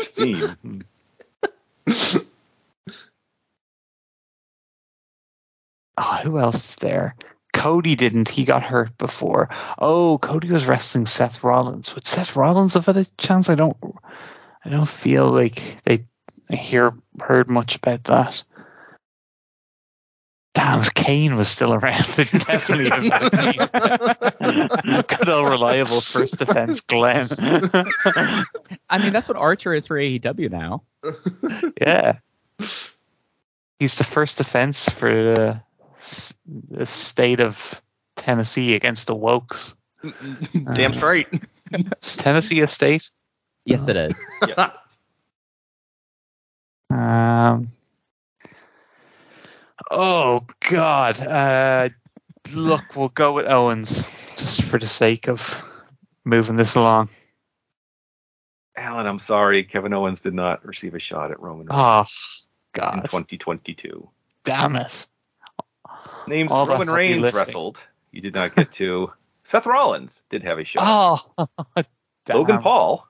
Steam. Hmm. Oh, who else is there? Cody didn't. He got hurt before. Oh, Cody was wrestling Seth Rollins. Would Seth Rollins have had a chance? I don't. I don't feel like they I hear heard much about that. Damn, if Kane was still around, it definitely would have been Good old reliable first defense, Glenn. I mean, that's what Archer is for AEW now. yeah, he's the first defense for the, the state of Tennessee against the Wokes. Damn straight. Is Tennessee a state? Yes, it is. Yes. it is. Um. Oh God. Uh, look, we'll go with Owens just for the sake of moving this along. Alan, I'm sorry. Kevin Owens did not receive a shot at Roman Reigns Oh in God. 2022. Damn it. Names All Roman Reigns lifting. wrestled. You did not get to. Seth Rollins did have a shot. Oh. Logan. Paul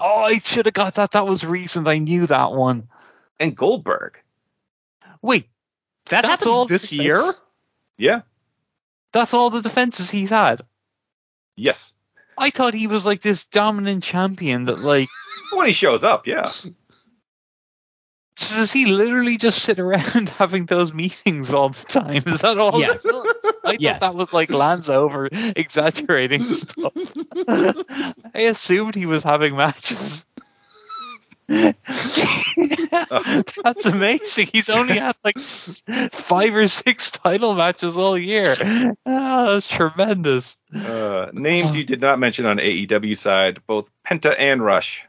Oh, I should have got that. That was recent. I knew that one. and Goldberg. Wait, That That's all this the year. Yeah. That's all the defenses he's had. Yes. I thought he was like this dominant champion that like When he shows up, yeah. So does he literally just sit around having those meetings all the time? Is that all? Yes. I Yes. thought that was like Lance over exaggerating stuff. I assumed he was having matches. That's amazing. He's only had like five or six title matches all year. Oh, that's tremendous. Uh, names you did not mention on AEW side, both Penta and Rush.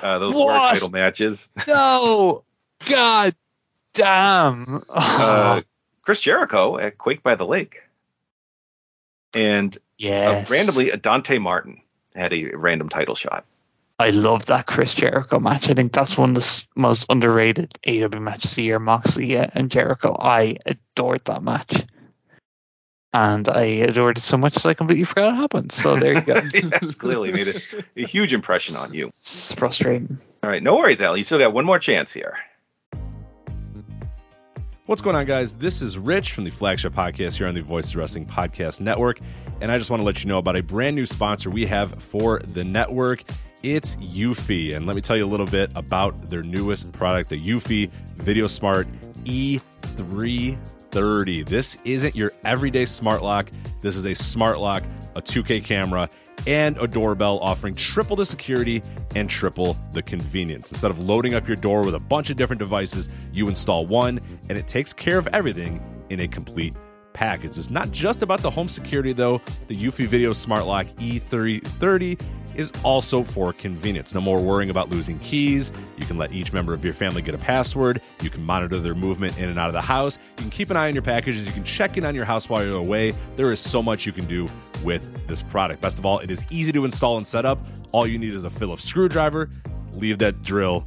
Uh, those were title matches. No, God damn. Uh, Chris Jericho at Quake by the Lake. And uh, yes. randomly, Dante Martin had a random title shot. I love that Chris Jericho match. I think that's one of the most underrated AW matches of the year. Moxley and Jericho. I adored that match. And I adored it so much that I completely forgot it happened. So there you go. yes, clearly made a, a huge impression on you. it's frustrating. All right, no worries, Al. You still got one more chance here. What's going on, guys? This is Rich from the flagship podcast here on the Voice of Wrestling Podcast Network. And I just want to let you know about a brand new sponsor we have for the network. It's Eufy. And let me tell you a little bit about their newest product, the Eufy Video Smart E330. This isn't your everyday smart lock. This is a smart lock, a 2K camera, and a doorbell offering triple the security and triple the convenience. Instead of loading up your door with a bunch of different devices, you install one and it takes care of everything in a complete package. It's not just about the home security though. The Eufy Video Smart Lock E330 is also for convenience. No more worrying about losing keys. You can let each member of your family get a password. You can monitor their movement in and out of the house. You can keep an eye on your packages. You can check in on your house while you're away. There is so much you can do with this product. Best of all, it is easy to install and set up. All you need is a Phillips screwdriver. Leave that drill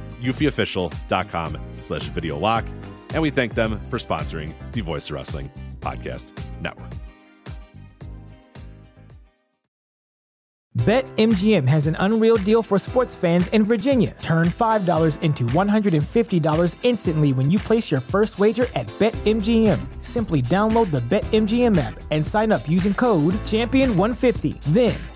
eufyofficial.com slash video lock. And we thank them for sponsoring the Voice Wrestling Podcast Network. BetMGM has an unreal deal for sports fans in Virginia. Turn $5 into $150 instantly when you place your first wager at BetMGM. Simply download the BetMGM app and sign up using code Champion150. Then,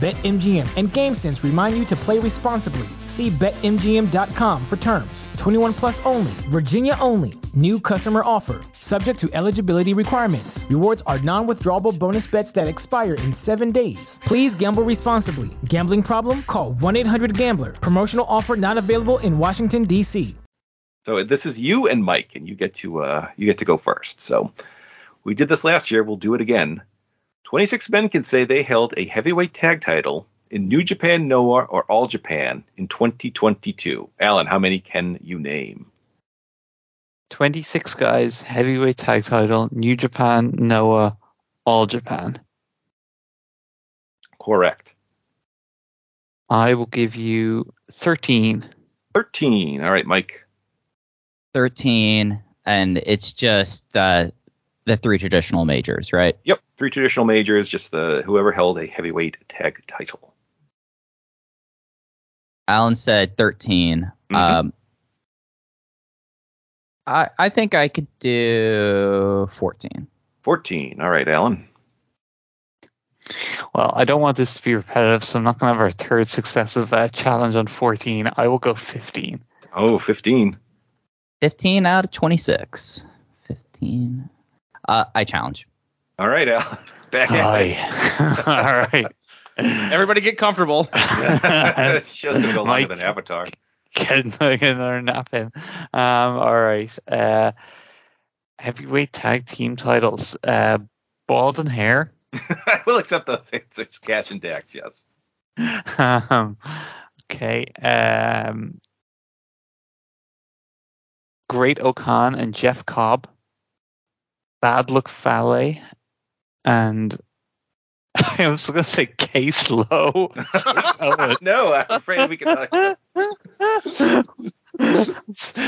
BetMGM and GameSense remind you to play responsibly. See BetMGM.com for terms. 21 plus only, Virginia only. New customer offer. Subject to eligibility requirements. Rewards are non withdrawable bonus bets that expire in seven days. Please gamble responsibly. Gambling problem? Call 1 800 Gambler. Promotional offer not available in Washington, D.C. So this is you and Mike, and you get to uh, you get to go first. So we did this last year. We'll do it again. 26 men can say they held a heavyweight tag title in New Japan, Noah, or All Japan in 2022. Alan, how many can you name? 26 guys, heavyweight tag title, New Japan, Noah, All Japan. Correct. I will give you 13. 13. All right, Mike. 13, and it's just uh, the three traditional majors, right? Yep, three traditional majors, just the whoever held a heavyweight tag title. Alan said 13. Mhm. Um, I I think I could do 14. 14. All right, Alan. Well, I don't want this to be repetitive, so I'm not going to have our third successive uh, challenge on 14. I will go 15. Oh, 15. 15 out of 26. 15. Uh, I challenge. All right, Alan. Back at Aye. All right. Everybody get comfortable. it. Show's going to go longer Mike. than Avatar. Get get another nap in. Um, all right. Uh, heavyweight tag team titles. Uh, bald and hair. I will accept those answers. Cash and Dax, yes. um, okay. Um, Great-O-Khan and Jeff Cobb. Bad Luck Fale and I was going to say Case Low. no, I'm afraid we can.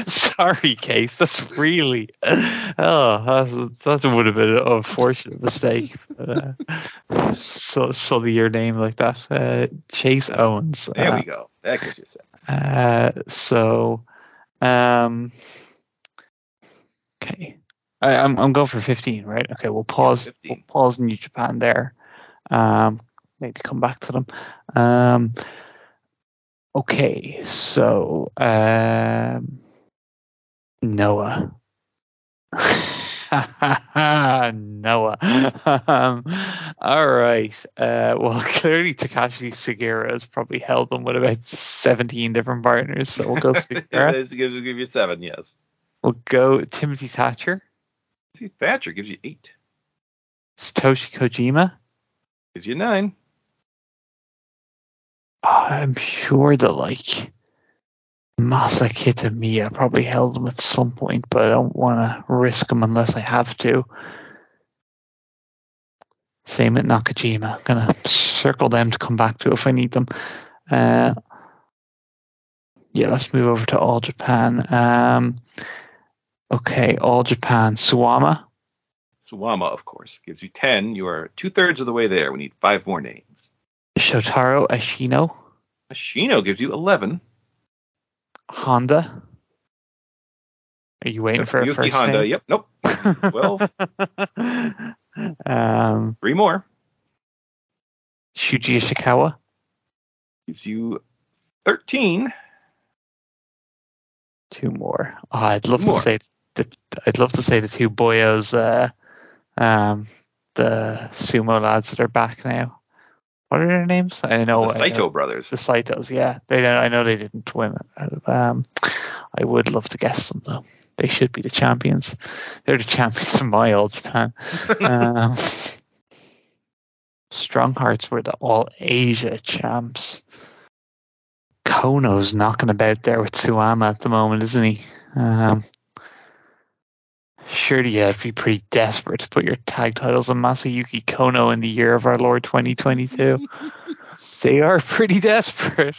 Sorry, Case. That's really oh, that, that would have been an unfortunate mistake. Uh, so sully your name like that. Uh, Chase Owens. There uh, we go. That gives you six. uh, so, um, okay, I, I'm I'm going for 15, right? Okay, we'll pause. 15. We'll pause New Japan there. Um, maybe come back to them. Um, okay, so um, Noah. Noah. um, all right. Uh, well, clearly Takashi Sugiura has probably held them with about 17 different partners, so we'll go gives give you seven, yes. we'll go Timothy Thatcher, See, Thatcher gives you eight. Satoshi Kojima. Gives you nine. I'm sure that like Masa Kitamiya probably held them at some point, but I don't want to risk them unless I have to. Same at Nakajima. I'm gonna circle them to come back to if I need them. Uh, yeah, let's move over to All Japan. Um, okay, All Japan. Suwama. Suwama, of course, gives you ten. You are two thirds of the way there. We need five more names. Shotaro Ashino. Ashino gives you eleven. Honda. Are you waiting for a Yuki first Honda. name? Yep. Nope. Twelve. um, Three more. Shuji Ishikawa. Gives you thirteen. Two more. Oh, I'd love More. to say the, I'd love to say the two boyos, uh, um, the sumo lads that are back now. What are their names? I know. the I Saito know- brothers. The Saitos, yeah. They don't, I know they didn't win. it. Um, I would love to guess them though. They should be the champions. They're the champions of my old Japan. um, Strong Hearts were the All Asia champs. Kono's knocking about there with Suwama at the moment, isn't he? Um, surely you'd be pretty desperate to put your tag titles on Masayuki Kono in the year of our Lord 2022. they are pretty desperate.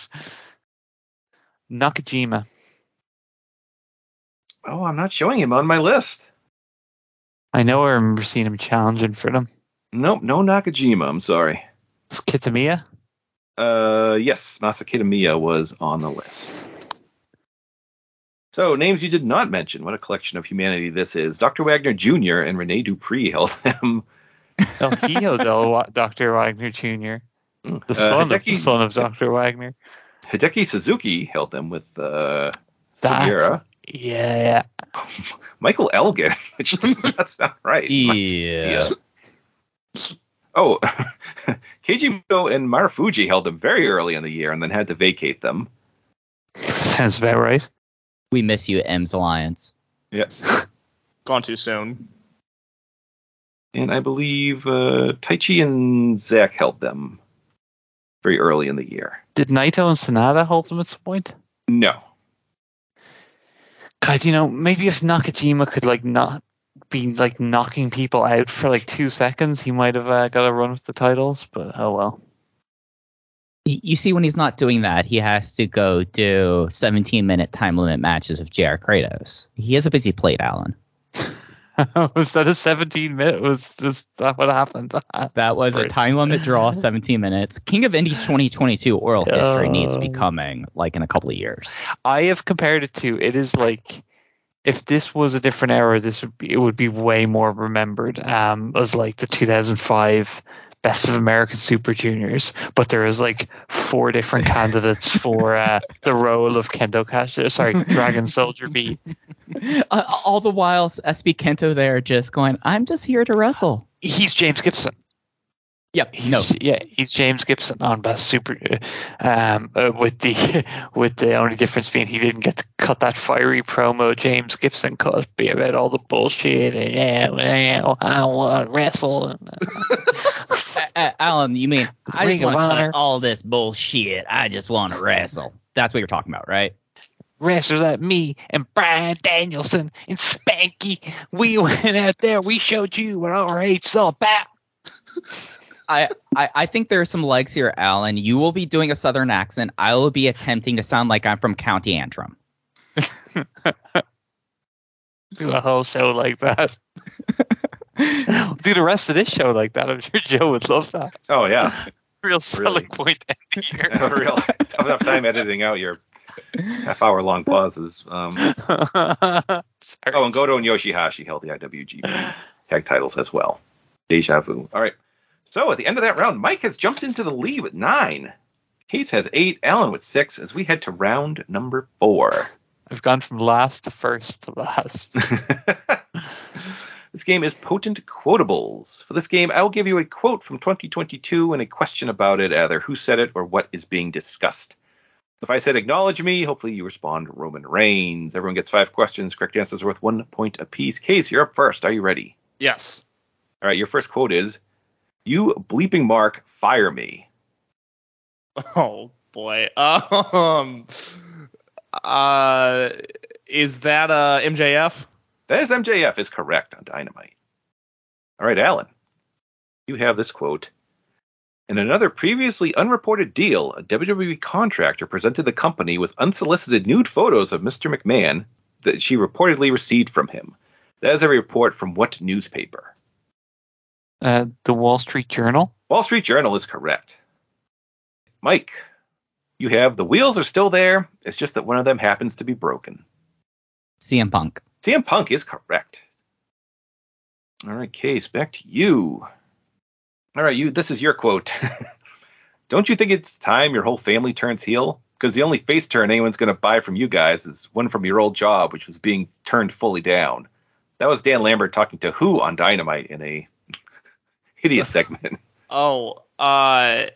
Nakajima. Oh, I'm not showing him on my list. I know I remember seeing him challenging for them. Nope, no Nakajima. I'm sorry. Was Kitamiya? Uh, yes, Masa Kitamiya was on the list. So, names you did not mention. What a collection of humanity this is. Dr. Wagner Jr. and Rene Dupree held them. No, he held Dr. Wagner Jr. The Uh, son, of, the son of Dr. Wagner. Hideki Suzuki held them with uh, That's- Yeah. Michael Elgin, which does not sound right. Yeah. Oh, Keiji Muto and Marufuji held them very early in the year and then had to vacate them. Sounds about right. We miss you, M's Alliance. Yeah. Gone too soon. And I believe uh, Taichi and Zack held them very early in the year. Did Naito and SANADA hold them at some point? No. God, you know, maybe if Nakajima could like not be like knocking people out for like two seconds, he might have uh, got a run with the titles. But oh well. You see, when he's not doing that, he has to go do 17 minute time limit matches with JR Kratos. He has a busy plate, Alan. was that a 17 minute? Was, was that what happened? That was a time limit draw, 17 minutes. King of Indies 2022 oral history needs to be Uh, coming like in a couple of years. I have compared it to. It is like if this was a different era, this would be it would be way more remembered um, as like the 2005 Best of American Super Juniors. But there is like four different candidates for uh, the role of Kendo Kash. Sorry, Dragon Soldier B. Uh, all the while, SB Kento there just going, I'm just here to wrestle. He's James Gibson. Yep. He's, No. yeah, he's James Gibson on Best Super. Um, uh, with the with the only difference being he didn't get to cut that fiery promo James Gibson cut, be about all the bullshit and yeah, well, I want to wrestle. And, uh, Alan, you mean I Ring just want to cut all this bullshit. I just want to wrestle. That's what you're talking about, right? wrestlers like me and Bryan Danielson and Spanky, we went out there, we showed you what all right's all about. I, I, I think there are some legs here, Alan. You will be doing a southern accent. I will be attempting to sound like I'm from County Antrim. Do a whole show like that. Do the rest of this show like that. I'm sure Joe would love that. Oh yeah, Real selling Really? point end here. I have real tough enough time editing out your half hour long pauses. Um, oh, and Goto and Yoshihashi held the IWGP tag titles as well. Deja vu. All right. So at the end of that round, Mike has jumped into the lead with nine. Case has eight. Alan with six. As we head to round number four. I've gone from last to first to last. this game is Potent Quotables. For this game, I will give you a quote from 2022 and a question about it, either who said it or what is being discussed. If I said acknowledge me, hopefully you respond Roman Reigns. Everyone gets five questions. Correct answers are worth one point apiece. Case, you're up first. Are you ready? Yes. All right, your first quote is You bleeping Mark, fire me. Oh boy. Um. Uh. Is that uh MJF? That is MJF is correct on Dynamite. All right, Alan. You have this quote. In another previously unreported deal, a WWE contractor presented the company with unsolicited nude photos of Mr. McMahon that she reportedly received from him. That is a report from what newspaper? Uh, the Wall Street Journal. Wall Street Journal is correct. Mike, you have the wheels are still there. It's just that one of them happens to be broken. CM Punk. CM Punk is correct. All right, Case, back to you. All right, you. This is your quote. Don't you think it's time your whole family turns heel? Because the only face turn anyone's going to buy from you guys is one from your old job, which was being turned fully down. That was Dan Lambert talking to Who on Dynamite in a hideous segment. Oh. Uh.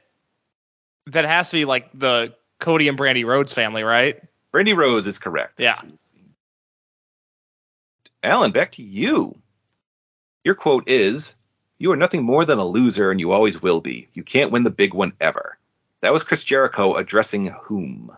That has to be like the Cody and Brandi Rhodes family, right? Brandi Rhodes is correct. Yeah. Alan, back to you. Your quote is You are nothing more than a loser, and you always will be. You can't win the big one ever. That was Chris Jericho addressing whom?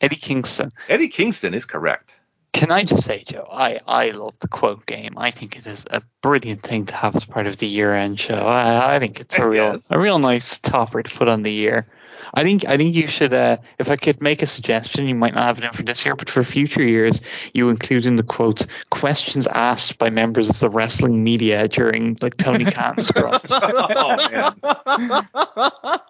Eddie Kingston. Eddie Kingston is correct. Can I just say, Joe, I, I love the quote game. I think it is a brilliant thing to have as part of the year end show. I, I think it's a real Yes. a real nice topper to put on the year. I think I think you should uh, if I could make a suggestion, you might not have it in for this year, but for future years, you include in the quotes questions asked by members of the wrestling media during like Tony Khan's scrums. oh man.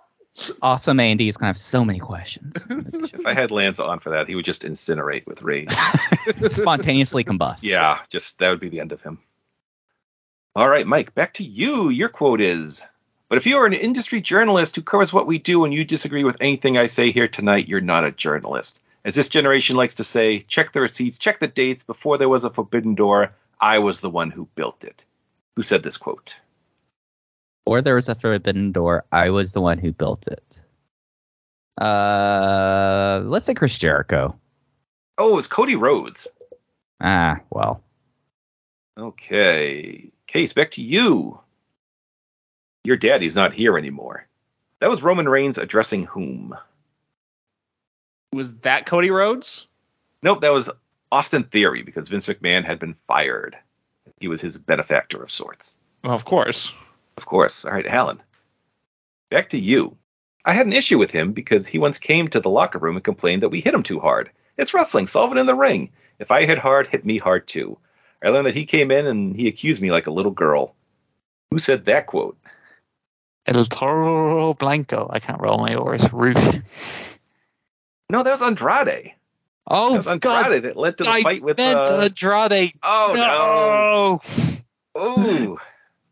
Awesome Andy is gonna have so many questions. If I had Lance on for that, he would just incinerate with rage. Spontaneously combust. yeah, just that would be the end of him. All right, Mike, back to you. Your quote is But if you are an industry journalist who covers what we do and you disagree with anything I say here tonight, you're not a journalist. As this generation likes to say, check the receipts, check the dates. Before there was a forbidden door, I was the one who built it. Who said this quote? Or there was a forbidden door. I was the one who built it. Uh, let's say Chris Jericho. Oh, it was Cody Rhodes. Ah, well. Okay. Case, back to you. Your daddy's not here anymore. That was Roman Reigns addressing whom? Was that Cody Rhodes? Nope, that was Austin Theory because Vince McMahon had been fired. He was his benefactor of sorts. Well, of course. Of course. All right, Alan. Back to you. I had an issue with him because he once came to the locker room and complained that we hit him too hard. It's wrestling, solve it in the ring. If I hit hard, hit me hard too. I learned that he came in and he accused me like a little girl. Who said that quote? El Toro Blanco. I can't roll my R's. Roosh. No, that was Andrade. Oh, that was Andrade God. that led to the I fight with. meant Uh, Andrade. oh no. no! Ooh,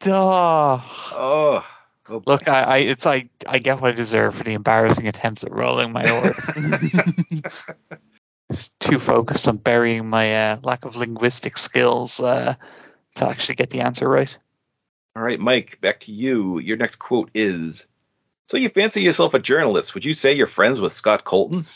Duh. oh. oh Look, I, I, it's like I get what I deserve for the embarrassing attempts at rolling my R's. Just too focused on burying my uh, lack of linguistic skills uh, to actually get the answer right. All right, Mike, back to you. Your next quote is So you fancy yourself a journalist. Would you say you're friends with Scott Colton?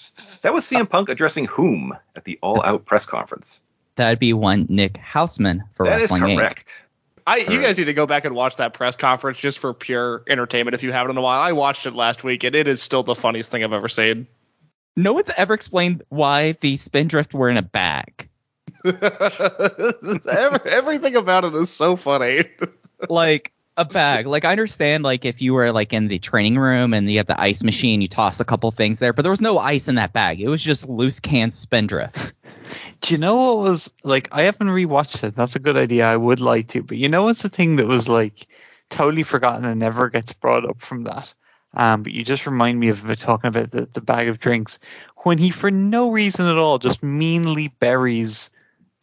That was CM Punk addressing whom at the All Out press conference? That'd be one Nick Hausman for That is Wrestling Inc. correct. I, you guys need to go back and watch that press conference just for pure entertainment if you haven't in a while. I watched it last week and it is still the funniest thing I've ever seen. No one's ever explained why the Spindrift were in a bag. Every- Everything about it is so funny. like a bag. Like I understand, like if you were like in the training room and you have the ice machine, you toss a couple things there, but there was no ice in that bag. It was just loose can Spindrift. Do you know what was like? I haven't rewatched it. That's a good idea. I would like to, but you know what's the thing that was like totally forgotten and never gets brought up from that. Um, but you just remind me of talking about the, the bag of drinks when he, for no reason at all, just meanly buries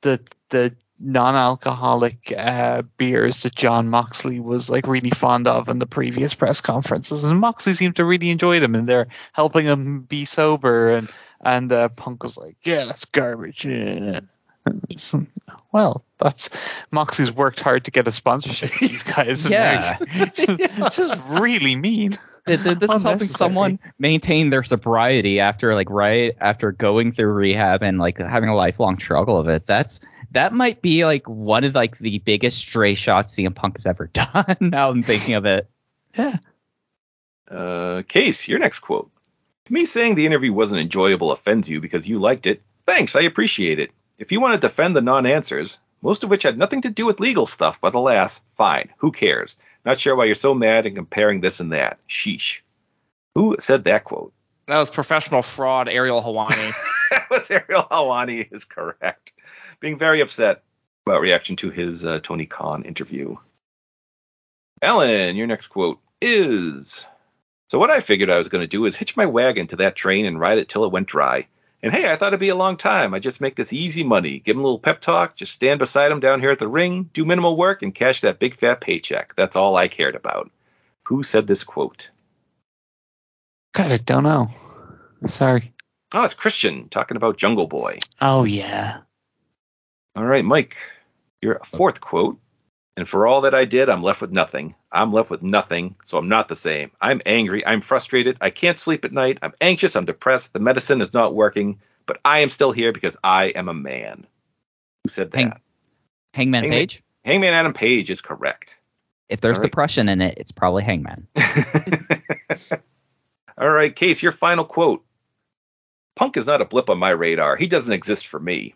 the the non-alcoholic uh, beers that Jon Moxley was like really fond of in the previous press conferences, and Moxley seemed to really enjoy them, and they're helping him be sober, and and uh, Punk was like, "Yeah, that's garbage." Yeah. Well, that's Moxie's worked hard to get a sponsorship. with These guys, Yeah. they're- really mean. Th- th- This is helping someone maintain their sobriety after like right after going through rehab and like having a lifelong struggle of it. That's that might be like one of like the biggest stray shots CM Punk has ever done. now I'm thinking of it. Yeah. Uh, Case, your next quote. If me saying the interview wasn't enjoyable offends you because you liked it, thanks, I appreciate it. If you want to defend the non answers, most of which had nothing to do with legal stuff, but alas, fine, who cares? Not sure why you're so mad and comparing this and that. Sheesh. Who said that quote? That was professional fraud Ariel Helwani. that was Ariel Helwani is correct. Being very upset about reaction to his uh, Tony Khan interview. Ellen, your next quote is So what I figured I was going to do is hitch my wagon to that train and ride it till it went dry. And hey, I thought it'd be a long time. I just make this easy money. Give him a little pep talk, just stand beside him down here at the ring, do minimal work, and cash that big fat paycheck. That's all I cared about. Who said this quote? God, I don't know. Sorry. Oh, it's Christian talking about Jungle Boy. Oh yeah. All right, Mike, your fourth quote. And for all that I did, I'm left with nothing. I'm left with nothing, so I'm not the same. I'm angry. I'm frustrated. I can't sleep at night. I'm anxious. I'm depressed. The medicine is not working, but I am still here because I am a man. Who said that? Hang- Hangman Hangman- Page. Hangman Adam Page is correct. If there's All right. depression in it, it's probably Hangman. All right, Case, your final quote. Punk is not a blip on my radar. He doesn't exist for me.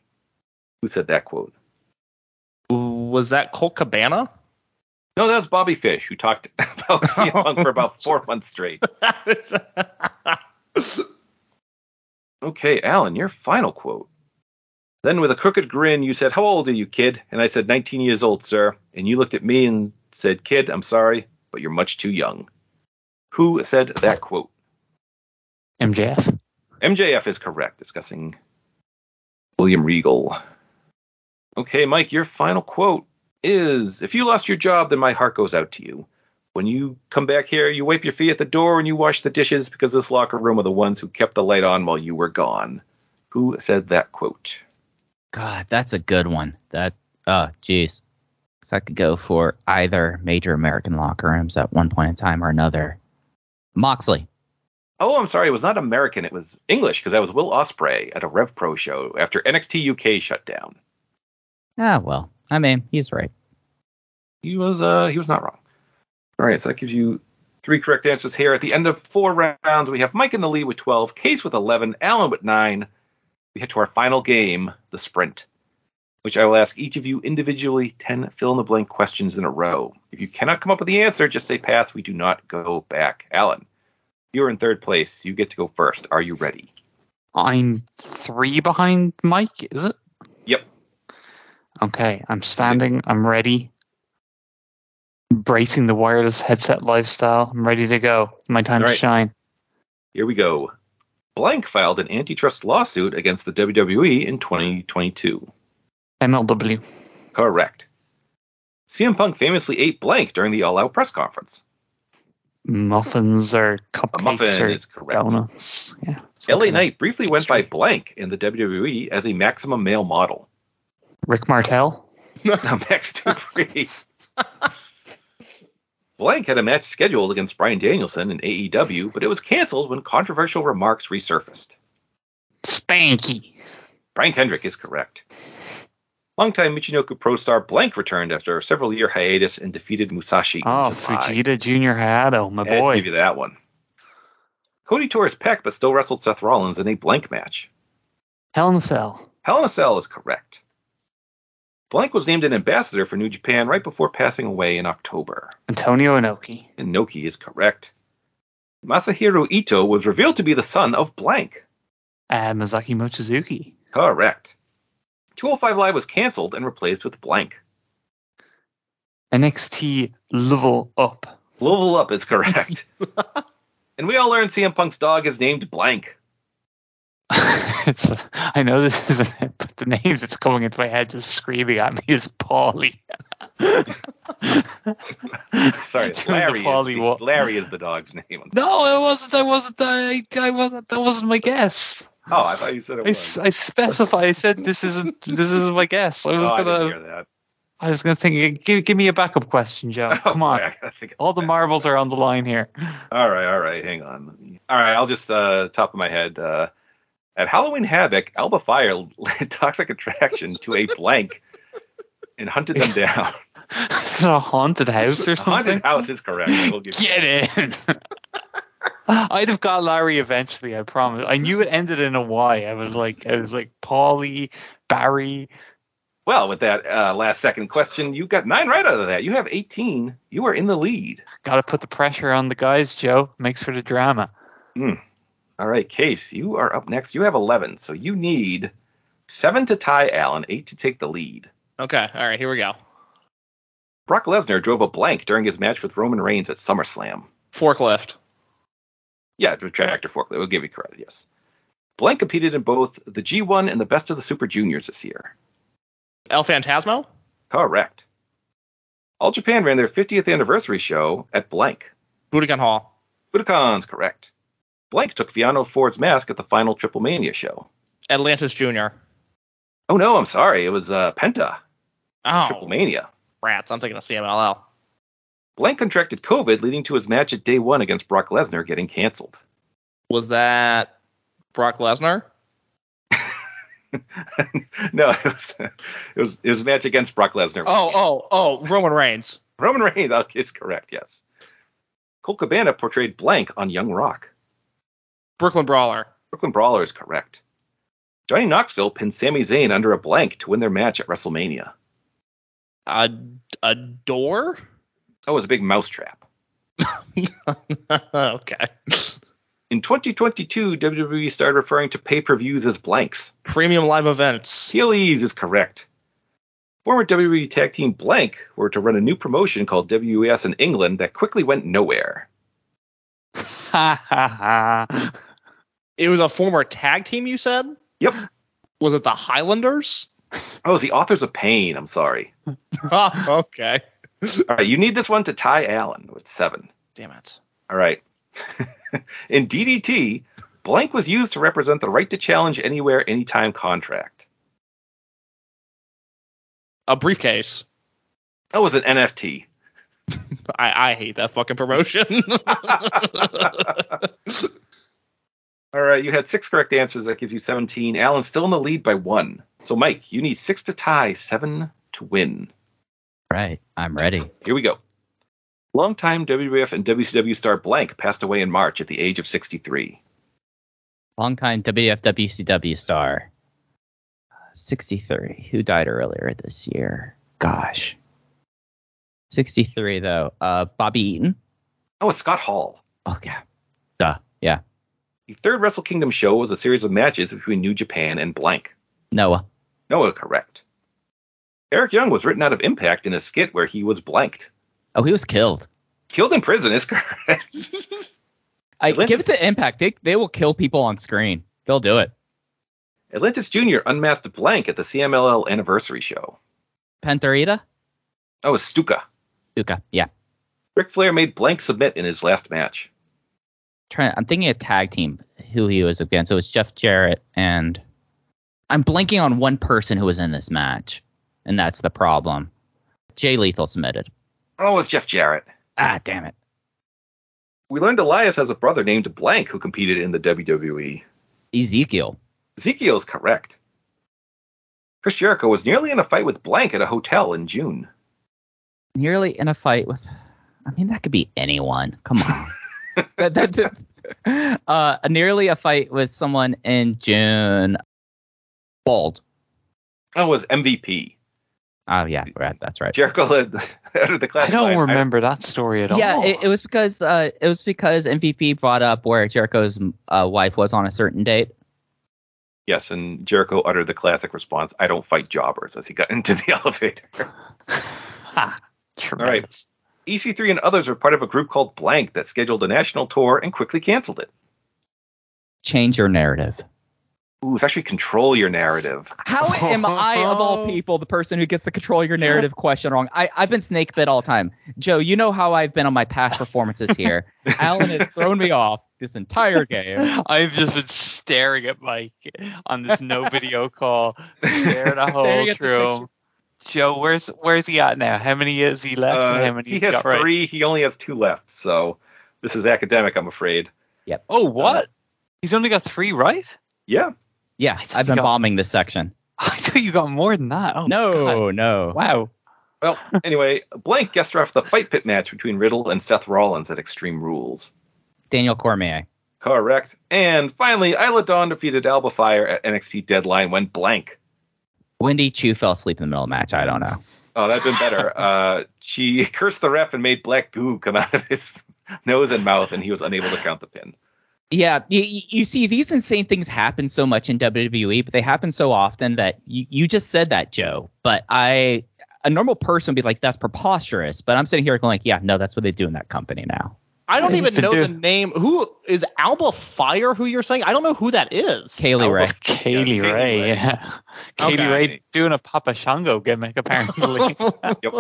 Who said that quote? Was that Colt Cabana? No, that was Bobby Fish, who talked about CM Punk oh. for about four months straight. Okay, Alan, your final quote. Then, with a crooked grin, you said, How old are you, kid? And I said, 19 years old, sir. And you looked at me and said, Kid, I'm sorry, but you're much too young. Who said that quote? MJF. MJF is correct, discussing William Regal. Okay, Mike, your final quote is If you lost your job, then my heart goes out to you. When you come back here, you wipe your feet at the door and you wash the dishes because this locker room are the ones who kept the light on while you were gone. Who said that quote? God, that's a good one. That oh jeez. So I could go for either major American locker rooms at one point in time or another. Moxley. Oh, I'm sorry, it was not American, it was English because that was Will Ospreay at a RevPro show after NXT UK shut down. Ah well. I mean, he's right. He was uh he was not wrong. All right, so that gives you three correct answers here. At the end of four rounds, we have Mike in the lead with 12, Case with 11, Alan with 9. We head to our final game, the sprint, which I will ask each of you individually 10 fill in the blank questions in a row. If you cannot come up with the answer, just say pass. We do not go back. Alan, you're in third place. You get to go first. Are you ready? I'm three behind Mike, is it? Yep. Okay, I'm standing. I'm ready. Bracing the wireless headset lifestyle. I'm ready to go. My time All to shine. Here we go. Blank filed an antitrust lawsuit against the WWE in 2022. MLW. Correct. CM Punk famously ate blank during the All Out press conference. Muffins or cupcakes muffin or is correct. donuts. Yeah. LA. Knight briefly went by blank in the WWE as a maximum male model. Rick Martel. Now Max Dupree. Blank had a match scheduled against Bryan Danielson in AEW, but it was canceled when controversial remarks resurfaced. Spanky. Brian Kendrick is correct. Longtime Michinoku Pro star Blank returned after a several year hiatus and defeated Musashi Oh. Fujita Hayato, my I had to boy. give you that one. Cody tore his pec, but still wrestled Seth Rollins in a blank match. Hell in a Cell. Hell in a Cell is correct. Blank was named an ambassador for New Japan right before passing away in October. Antonio Inoki. Inoki is correct. Masahiro Ito was revealed to be the son of Blank. Uh, Masaaki Mochizuki. Correct. 205 Live was canceled and replaced with Blank. NXT Level Up. Level Up is correct. and we all learned CM Punk's dog is named Blank. it's, I know this isn't it, but the name that's coming into my head just screaming at me is Paulie. Sorry, Larry is, the, Larry is the dog's name. No, it wasn't. That wasn't. I, I wasn't. That wasn't my guess. Oh, I thought you said it I, was. I specify. I said this isn't. This isn't my guess. I was oh, gonna. didn't hear that. I was gonna think. Give, give me a backup question, Joe. Come boy, on. I of All the marbles are on the line here. All right, all right, hang on. All right, I'll just uh, top of my head. Uh, at Halloween Havoc, Alba Fyre led Toxic Attraction to a blank and hunted them down. Is it a haunted house or A something? haunted house is correct. I will give you Get in. I'd have got Larry eventually. I promise. I knew it ended in a Y. I was like, I was like, Paulie, Barry. Well, with that uh, last second question, you got nine right out of that. You have 18. You are in the lead. Got to put the pressure on the guys, Joe. Makes for the drama. All right, Case, you are up next. You have 11, so you need seven to tie Allen, eight to take the lead. Okay, all right, here we go. Brock Lesnar drove a blank during his match with Roman Reigns at SummerSlam. Forklift. Yeah, tractor forklift. We'll give you credit, yes. Blank competed in both the G1 and the Best of the Super Juniors this year. El Phantasmo. Correct. All Japan ran their 50th anniversary show at Blank. Budokan Hall. Budokan's correct. Blank took Villano IV's mask at the final Triplemania show. Atlantis Jr. Oh no, I'm sorry. It was uh, Penta. Oh, Triplemania. rats. I'm thinking of CMLL. Blank contracted COVID, leading to his match at day one against Brock Lesnar getting canceled. Was that Brock Lesnar? no, it was, it was it was a match against Brock Lesnar. Oh, oh, oh, Roman Reigns. Roman Reigns. oh, It's correct. Yes. Colt Cabana portrayed Blank on Young Rock. Brooklyn Brawler. Brooklyn Brawler is correct. Johnny Knoxville pinned Sami Zayn under a blank to win their match at WrestleMania. A a door. That was a big mousetrap. okay. In 2022, WWE started referring to pay-per-views as blanks. Premium live events. Heelys is correct. Former WWE tag team Blank were to run a new promotion called WES in England that quickly went nowhere. Ha ha ha. It was a former tag team. You said. Yep. Was it the Highlanders? Oh, it was the Authors of Pain. I'm sorry. oh, okay. All right, you need this one to tie Allen with seven. Damn it. All right. in DDT, blank was used to represent the right to challenge anywhere, anytime contract. A briefcase. That was an NFT. I, I hate that fucking promotion. All right, you had six correct answers. That gives you 17. Alan's still in the lead by one. So, Mike, you need six to tie, seven to win. Right. I'm ready. Here we go. Longtime WWF and WCW star Blank passed away in March at the age of 63. Longtime WWF WCW star. 63. Who died earlier this year? Gosh. 63 though. Uh, Bobby Eaton. Oh, it's Scott Hall. Okay. Duh. Yeah. The third Wrestle Kingdom show was a series of matches between New Japan and Blank. Noah. Noah, correct. Eric Young was written out of Impact in a skit where he was blanked. Oh, he was killed. Killed in prison is correct. I Atlantis- give it to Impact. They they will kill people on screen. They'll do it. Atlantis Jr. unmasked Blank at the CMLL anniversary show. Pentarita? Oh, it was Stuka. Yeah. Ric Flair made Blank submit in his last match. Trying I'm thinking a tag team who he was against. So it was Jeff Jarrett and I'm blanking on one person who was in this match. And that's the problem. Jay Lethal submitted. Oh, it was Jeff Jarrett. Ah, damn it. We learned Elias has a brother named Blank who competed in the WWE. Ezekiel. Ezekiel is correct. Chris Jericho was nearly in a fight with Blank at a hotel in June. Nearly in a fight with I mean that could be anyone. Come on. that, that, that- uh nearly a fight with someone in June. Bald. That was MVP. Oh yeah, right, that's right. Jericho led out of the class. I don't remember that story at all. Yeah, it, it was because uh, it was because MVP brought up where Jericho's uh, wife was on a certain date. Yes, and Jericho uttered the classic response, I don't fight jobbers, as he got into the elevator. Ha, right. EC3 and others were part of a group called Blank that scheduled a national tour and quickly canceled it. Change your narrative. Ooh, it's actually control your narrative. How am I, of all people, the person who gets the control your narrative question wrong? I, I've been snake bit all the time. Joe, you know how I've been on my past performances here. Alan has thrown me off this entire game. I've just been staring at Mike on this no video call, staring a hole Staring at the through him. Joe, where's where's he at now? How many is he left? and how Uh, many he has got right? three. He only has two left. So this is academic, I'm afraid. Yep. Oh, what? He's only got three right? Yeah. Yeah, I've been got- bombing this section. I thought you got more than that. Oh, No, God. no. Wow. Well, anyway, Blank guest ref the fight pit match between Riddle and Seth Rollins at Extreme Rules. Daniel Cormier. Correct. And finally, Isla Dawn defeated Alba Fyre at NXT Deadline when blank. Wendy Choo fell asleep in the middle of the match. I don't know. Oh, that'd been better. Uh, she cursed the ref and made black goo come out of his nose and mouth, and he was unable to count the pin. Yeah, you, you see, these insane things happen so much in WWE, but they happen so often that you, you just said that, Joe. But I, a normal person would be like, that's preposterous. But I'm sitting here going, like, yeah, no, that's what they do in that company now. I don't even know can the name. Who is Alba Fyre? Who you're saying? I don't know who that is. Kay Lee Ray. Almost- Kaylee Yes, Kay Lee Ray. Ray. Yeah. Kay Lee Ray doing a Papa Shango gimmick apparently. Yep.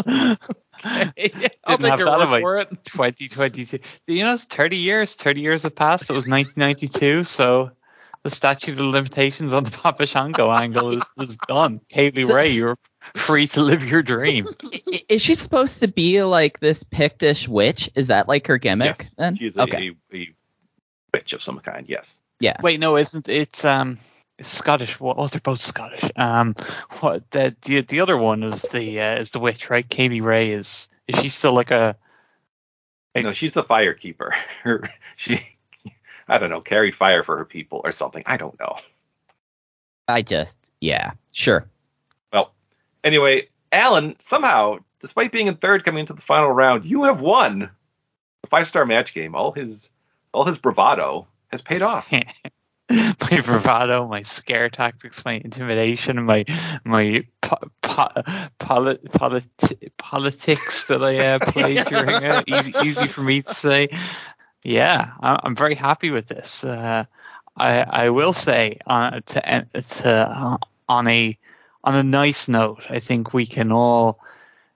I'll Didn't take your word for it. 2022. You know, it's 30 years. 30 years have passed. It was 1992, so the statute of limitations on the Papa Shango angle is, is done. Kaylee So- Ray, you're free to live your dream. Is she supposed to be like this Pictish witch? Is that like her gimmick? Yes, then? she's a, okay. a, a witch of some kind. Yes. yeah. Wait, no, isn't it's um it's Scottish? Well, well, they're both Scottish. Um, what the the, the other one is the uh, is the witch, right? Katie Ray is is she still like a No, she's the fire keeper. She, I don't know, carried fire for her people or something. I don't know. I just, yeah, sure. Anyway, Alan, somehow, despite being in third coming into the final round, you have won the five star match game. All his all his bravado has paid off. my bravado, my scare tactics, my intimidation, my my po- po- polit- politi- politics that I uh, played during it. Easy, easy for me to say. Yeah, I- I'm very happy with this. Uh, I I will say uh, to en- to uh, on a on a nice note, I think we can all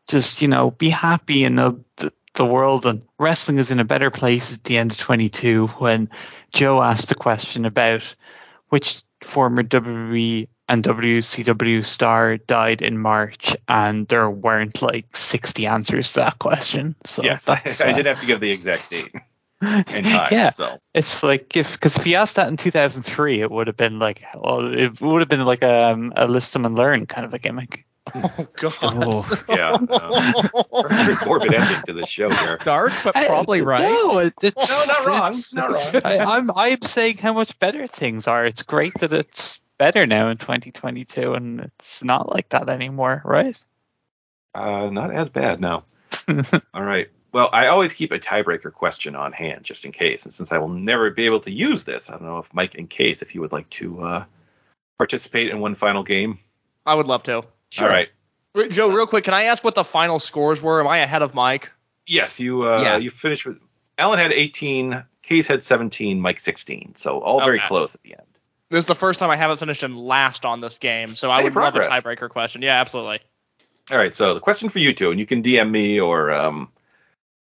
just you know be happy in know that the world. And wrestling is in a better place at the end of 22 when Joe asked the question about which former WWE and WCW star died in March, and there weren't like 60 answers to that question. So yes, I, I did have to give the exact date time. yeah, So it's like if because if he asked that in 2003, it would have been like well, it would have been like um, a list them and learn kind of a gimmick. Oh God. yeah, uh, very morbid ending to this show here. Dark, but probably I- right. No, it's, No, not wrong. it's- Not wrong. I, I'm I'm saying how much better things are. It's great that it's better now in 2022, and it's not like that anymore, right? Uh, not as bad, now. All right. Well, I always keep a tiebreaker question on hand just in case. And since I will never be able to use this, I don't know if Mike, in case, if you would like to uh, participate in one final game. I would love to. Sure. All right. Wait, Joe, real quick, can I ask what the final scores were? Am I ahead of Mike? Yes, you uh, Yeah. you finished with Alan had 18, Case had 17, Mike 16. So all very Okay. close at the end. This is the first time I haven't finished in last on this game, so I Hey, would love a tiebreaker question. Yeah, absolutely. All right, so the question for you two, and you can DM me or um,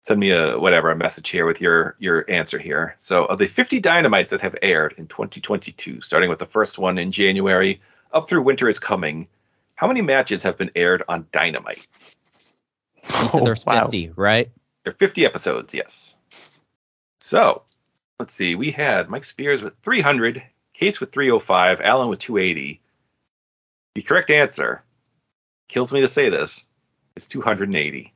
send me a whatever a message here with your your answer here. So of the 50 dynamites that have aired in 2022, starting with the first one in January up through Winter is Coming, how many matches have been aired on Dynamite? You said there's Oh, wow. 50, right? There are 50 episodes, yes. So let's see, we had Mike Spears with 300, Case with 305, Alan with 280. The correct answer, kills me to say this, is 280.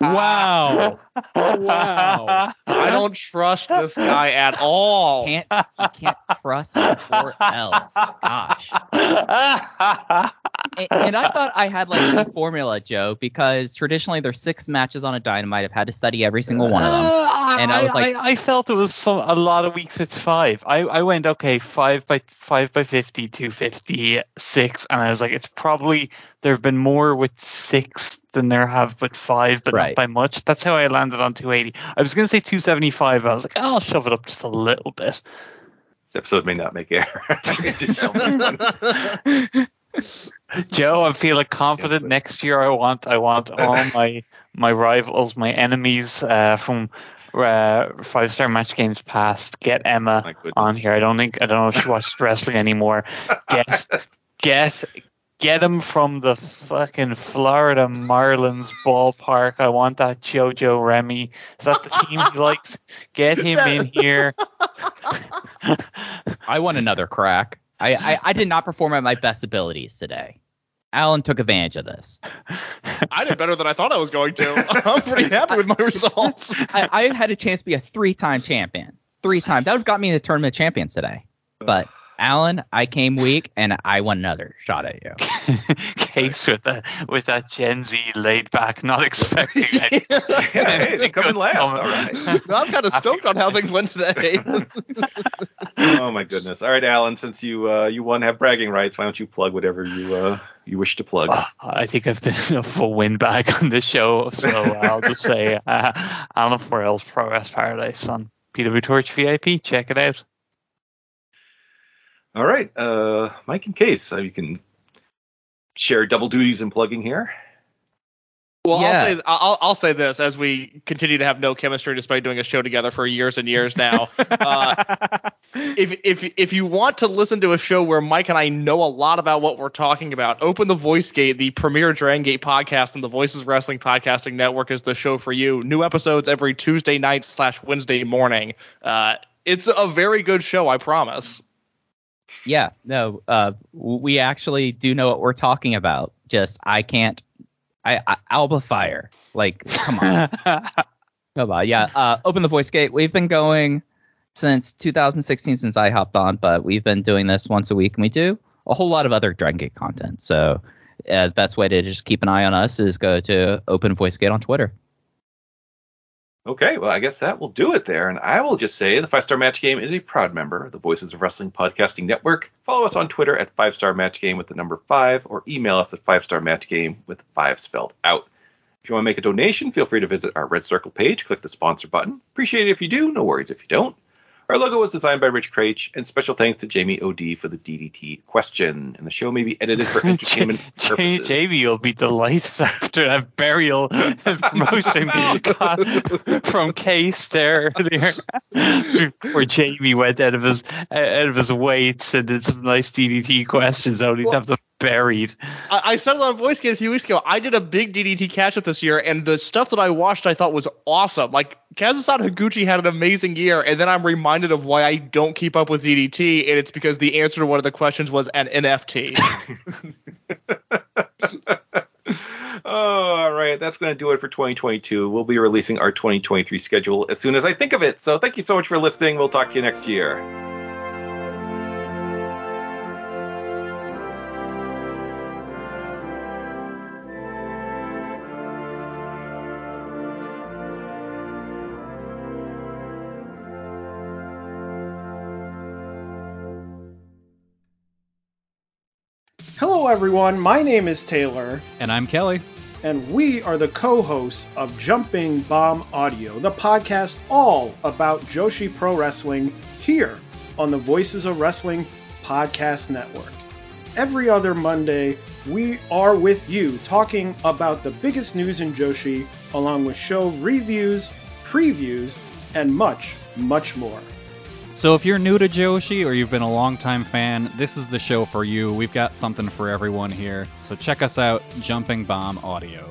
Wow. Wow. I don't trust this guy at all. Can't you can't trust or else. Gosh. And, and I thought I had like a formula, Joe, because traditionally there's six matches on a dynamite. I've had to study every single one of them. Uh, And I was like- I, I felt it was some a lot of weeks. It's five. I, I went okay, five by five by 50, 250, six, and I was like, it's probably there have been more with six than there have with five, but Right. not by much. That's how I landed on 280. I was gonna say 275. I was like, I'll shove it up just a little bit. This episode may not make air. Just show this one. Joe, I'm feeling confident. Next year, I want I want all my my rivals, my enemies uh, from uh, five star match games past. Get Emma on here. I don't think I don't know if she watches wrestling anymore. Get get get him from the fucking Florida Marlins ballpark. I want that JoJo Remy. Is that the team he likes? Get him in here. I want another crack. I, I, I did not perform at my best abilities today. Alan took advantage of this. I did better than I thought I was going to. I'm pretty happy with my results. I, I had a chance to be a three time champion. Three times. That would have got me in the tournament of champions today. But Alan, I came weak and I want another shot at you. Case with that with that Gen Z laid back, not expecting it. yeah, hey, they come in last. All right. No, I'm kind of stoked on how things went today. Oh my goodness. All right, Alan. Since you uh, you won have bragging rights, why don't you plug whatever you uh, you wish to plug? Uh, I think I've been a full win back on this show, so I'll just say uh, Alan 4L's Progress Paradise on PW Torch VIP. Check it out. All right, uh, Mike and Case, uh, you can share double duties in plugging here. Well, Yeah. I'll say I'll, I'll say this as we continue to have no chemistry despite doing a show together for years and years now. Uh, if if if you want to listen to a show where Mike and I know a lot about what we're talking about, open the Voice Gate, the premier Dragon Gate podcast and the Voices Wrestling Podcasting Network is the show for you. New episodes every Tuesday night slash Wednesday morning. Uh, it's a very good show, I promise. Yeah, no, uh, we actually do know what we're talking about. Just I can't. I, I Alba Fyre. Like, come on, come on. Yeah, uh, open the voice gate. We've been going since 2016 since I hopped on, but we've been doing this once a week, and we do a whole lot of other Dragon Gate content. So uh, the best way to just keep an eye on us is go to Open Voice Gate on Twitter. Okay, well, I guess that will do it there. And I will just say the Five Star Match Game is a proud member of the Voices of Wrestling Podcasting Network. Follow us on Twitter at Five Star Match Game with the number five, or email us at Five Star Match Game with five spelled out. If you want to make a donation, feel free to visit our Red Circle page, click the sponsor button. Appreciate it if you do, no worries if you don't. Our logo was designed by Rich Craich, and special thanks to Jamie OD for the DDT question. And the show may be edited for entertainment J- purposes. Jamie will be delighted after that burial and promotion oh, from Case there, there, where Jamie went out of his out of his way to did some nice DDT questions, only to have them buried. I, I said it on VoiceGate a few weeks ago. I did a big DDT catch up this year, and the stuff that I watched I thought was awesome. Like Kazusada Higuchi had an amazing year, and then I'm reminded of why I don't keep up with DDT, and it's because the answer to one of the questions was an NFT. oh, all right. That's going to do it for 2022. We'll be releasing our 2023 schedule as soon as I think of it. So thank you so much for listening. We'll talk to you next year. Hello, everyone. My name is Taylor, And I'm Kelly. and we are the co hosts of Jumping Bomb Audio, the podcast all about Joshi Pro Wrestling here on the Voices of Wrestling Podcast Network. Every other Monday, we are with you talking about the biggest news in Joshi, along with show reviews, previews, and much, much more. So if you're new to Joshi or you've been a longtime fan, this is the show for you. We've got something for everyone here. So check us out, Jumping Bomb Audio.